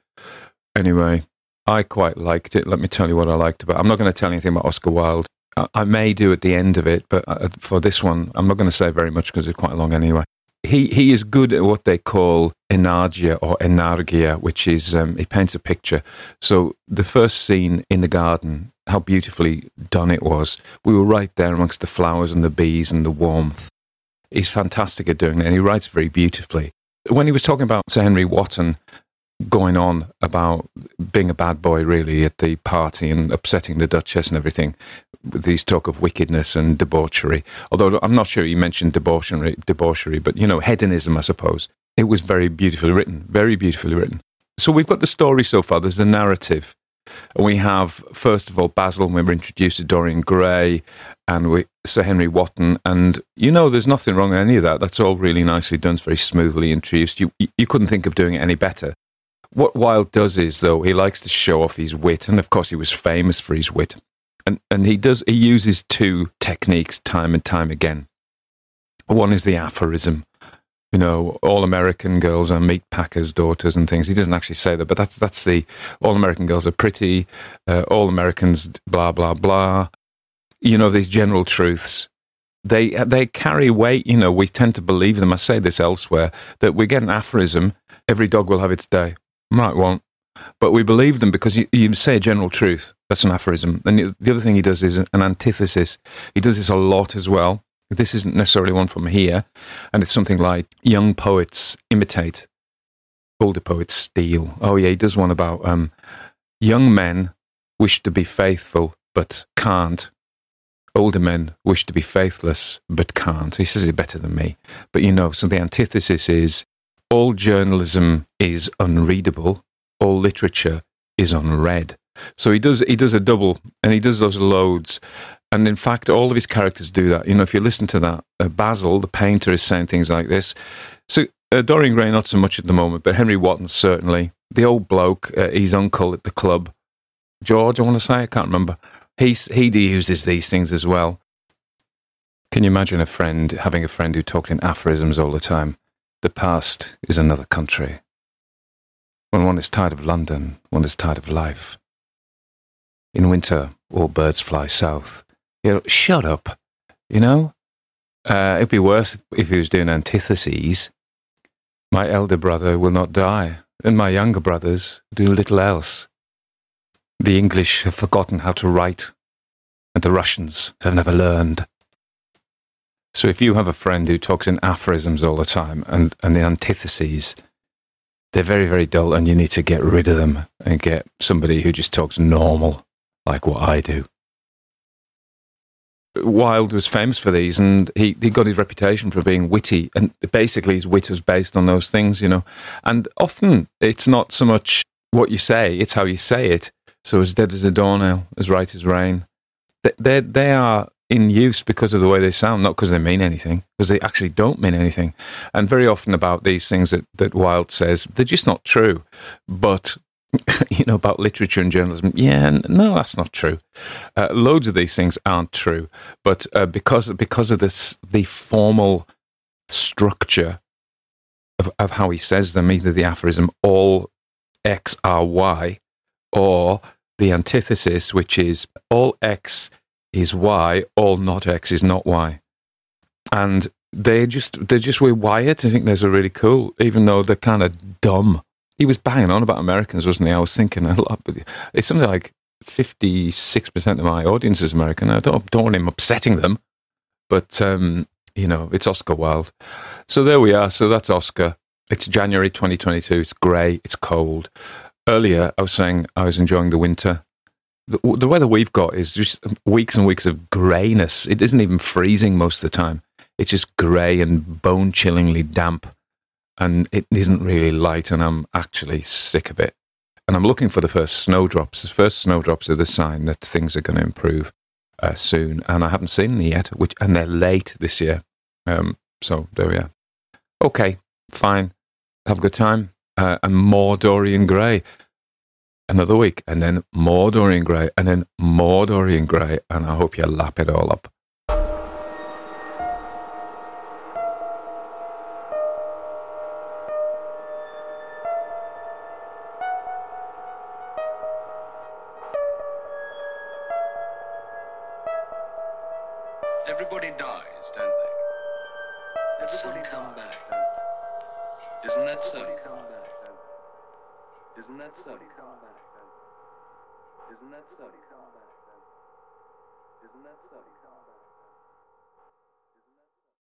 Anyway, I quite liked it. Let me tell you what I liked about. It. I'm not going to tell anything about Oscar Wilde. I, I may do at the end of it, but uh, for this one, I'm not going to say very much because it's quite long anyway. He he is good at what they call enargia or enargia, which is um, he paints a picture. So the first scene in the garden, how beautifully done it was. We were right there amongst the flowers and the bees and the warmth. He's fantastic at doing it, and he writes very beautifully. When he was talking about Sir Henry Wotton, going on about being a bad boy, really, at the party and upsetting the Duchess and everything, with these talk of wickedness and debauchery. Although I'm not sure he mentioned debauchery, debauchery, but you know, hedonism, I suppose. It was very beautifully written, very beautifully written. so we've got the story so far. There's the narrative. And we have, first of all, Basil, and we were introduced to Dorian Gray and we, Sir Henry Wotton. And, you know, there's nothing wrong with any of that. That's all really nicely done. It's very smoothly introduced. You, you couldn't think of doing it any better. What Wilde does is, though, he likes to show off his wit. And, of course, he was famous for his wit. And, and he does, he uses two techniques time and time again. One is the aphorism you know, all American girls are meat packers' daughters and things. He doesn't actually say that, but that's that's the all American girls are pretty. Uh, all Americans, blah blah blah. You know, these general truths. They they carry weight. You know, we tend to believe them. I say this elsewhere that we get an aphorism. Every dog will have its day. Might won't. But we believe them because you, you say a general truth. That's an aphorism. And the other thing he does is an antithesis. He does this a lot as well this isn't necessarily one from here, and it's something like young poets imitate, older poets steal. Oh yeah, he does one about um, young men wish to be faithful but can't. Older men wish to be faithless but can't. He says it better than me. But you know, so the antithesis is all journalism is unreadable, all literature is unread. So he does he does a double, and he does those loads. And in fact, all of his characters do that. You know, if you listen to that, uh, Basil, the painter, is saying things like this. So uh, Dorian Gray, not so much at the moment, but Henry Wotton certainly. The old bloke, uh, his uncle at the club, George, I want to say, I can't remember. He's, he uses these things as well. Can you imagine a friend having a friend who talked in aphorisms all the time? The past is another country. When one is tired of London, one is tired of life. In winter, all birds fly south. You know, shut up. You know, uh, it'd be worse if he was doing antitheses. My elder brother will not die, and my younger brothers do little else. The English have forgotten how to write, and the Russians have never learned. So if you have a friend who talks in aphorisms all the time and, and the antitheses, they're very, very dull, and you need to get rid of them and get somebody who just talks normal, like what I do. Wilde was famous for these, and he, he got his reputation for being witty. And basically, his wit was based on those things, you know. And often, it's not so much what you say; it's how you say it. So, as dead as a doornail, as right as rain, they they are in use because of the way they sound, not because they mean anything, because they actually don't mean anything. And very often about these things that that Wilde says, they're just not true. But you know, about literature and journalism. Yeah, no, that's not true. Uh, loads of these things aren't true, but uh, because because of this, the formal structure of of how he says them, either the aphorism all x are y, or the antithesis, which is all x is y, all not x is not y, and they just they're just we're wired. I think those are really cool, even though they're kind of dumb he was banging on about Americans, wasn't he? I was thinking a lot. It's something like fifty-six percent of my audience is American. I don't don't want him upsetting them, but um, you know, it's Oscar Wilde. So there we are. So that's Oscar. It's January 2022. It's grey. It's cold. Earlier, I was saying I was enjoying the winter. The, the weather we've got is just weeks and weeks of greyness. It isn't even freezing most of the time. It's just grey and bone chillingly damp and it isn't really light, and I'm actually sick of it. And I'm looking for the first snowdrops. The first snowdrops are the sign that things are going to improve uh, soon, and I haven't seen them yet. Which and they're late this year. Um, so there we are. Okay, fine. Have a good time. Uh, and more Dorian Gray. Another week, and then more Dorian Gray, and then more Dorian Gray, and I hope you lap it all up.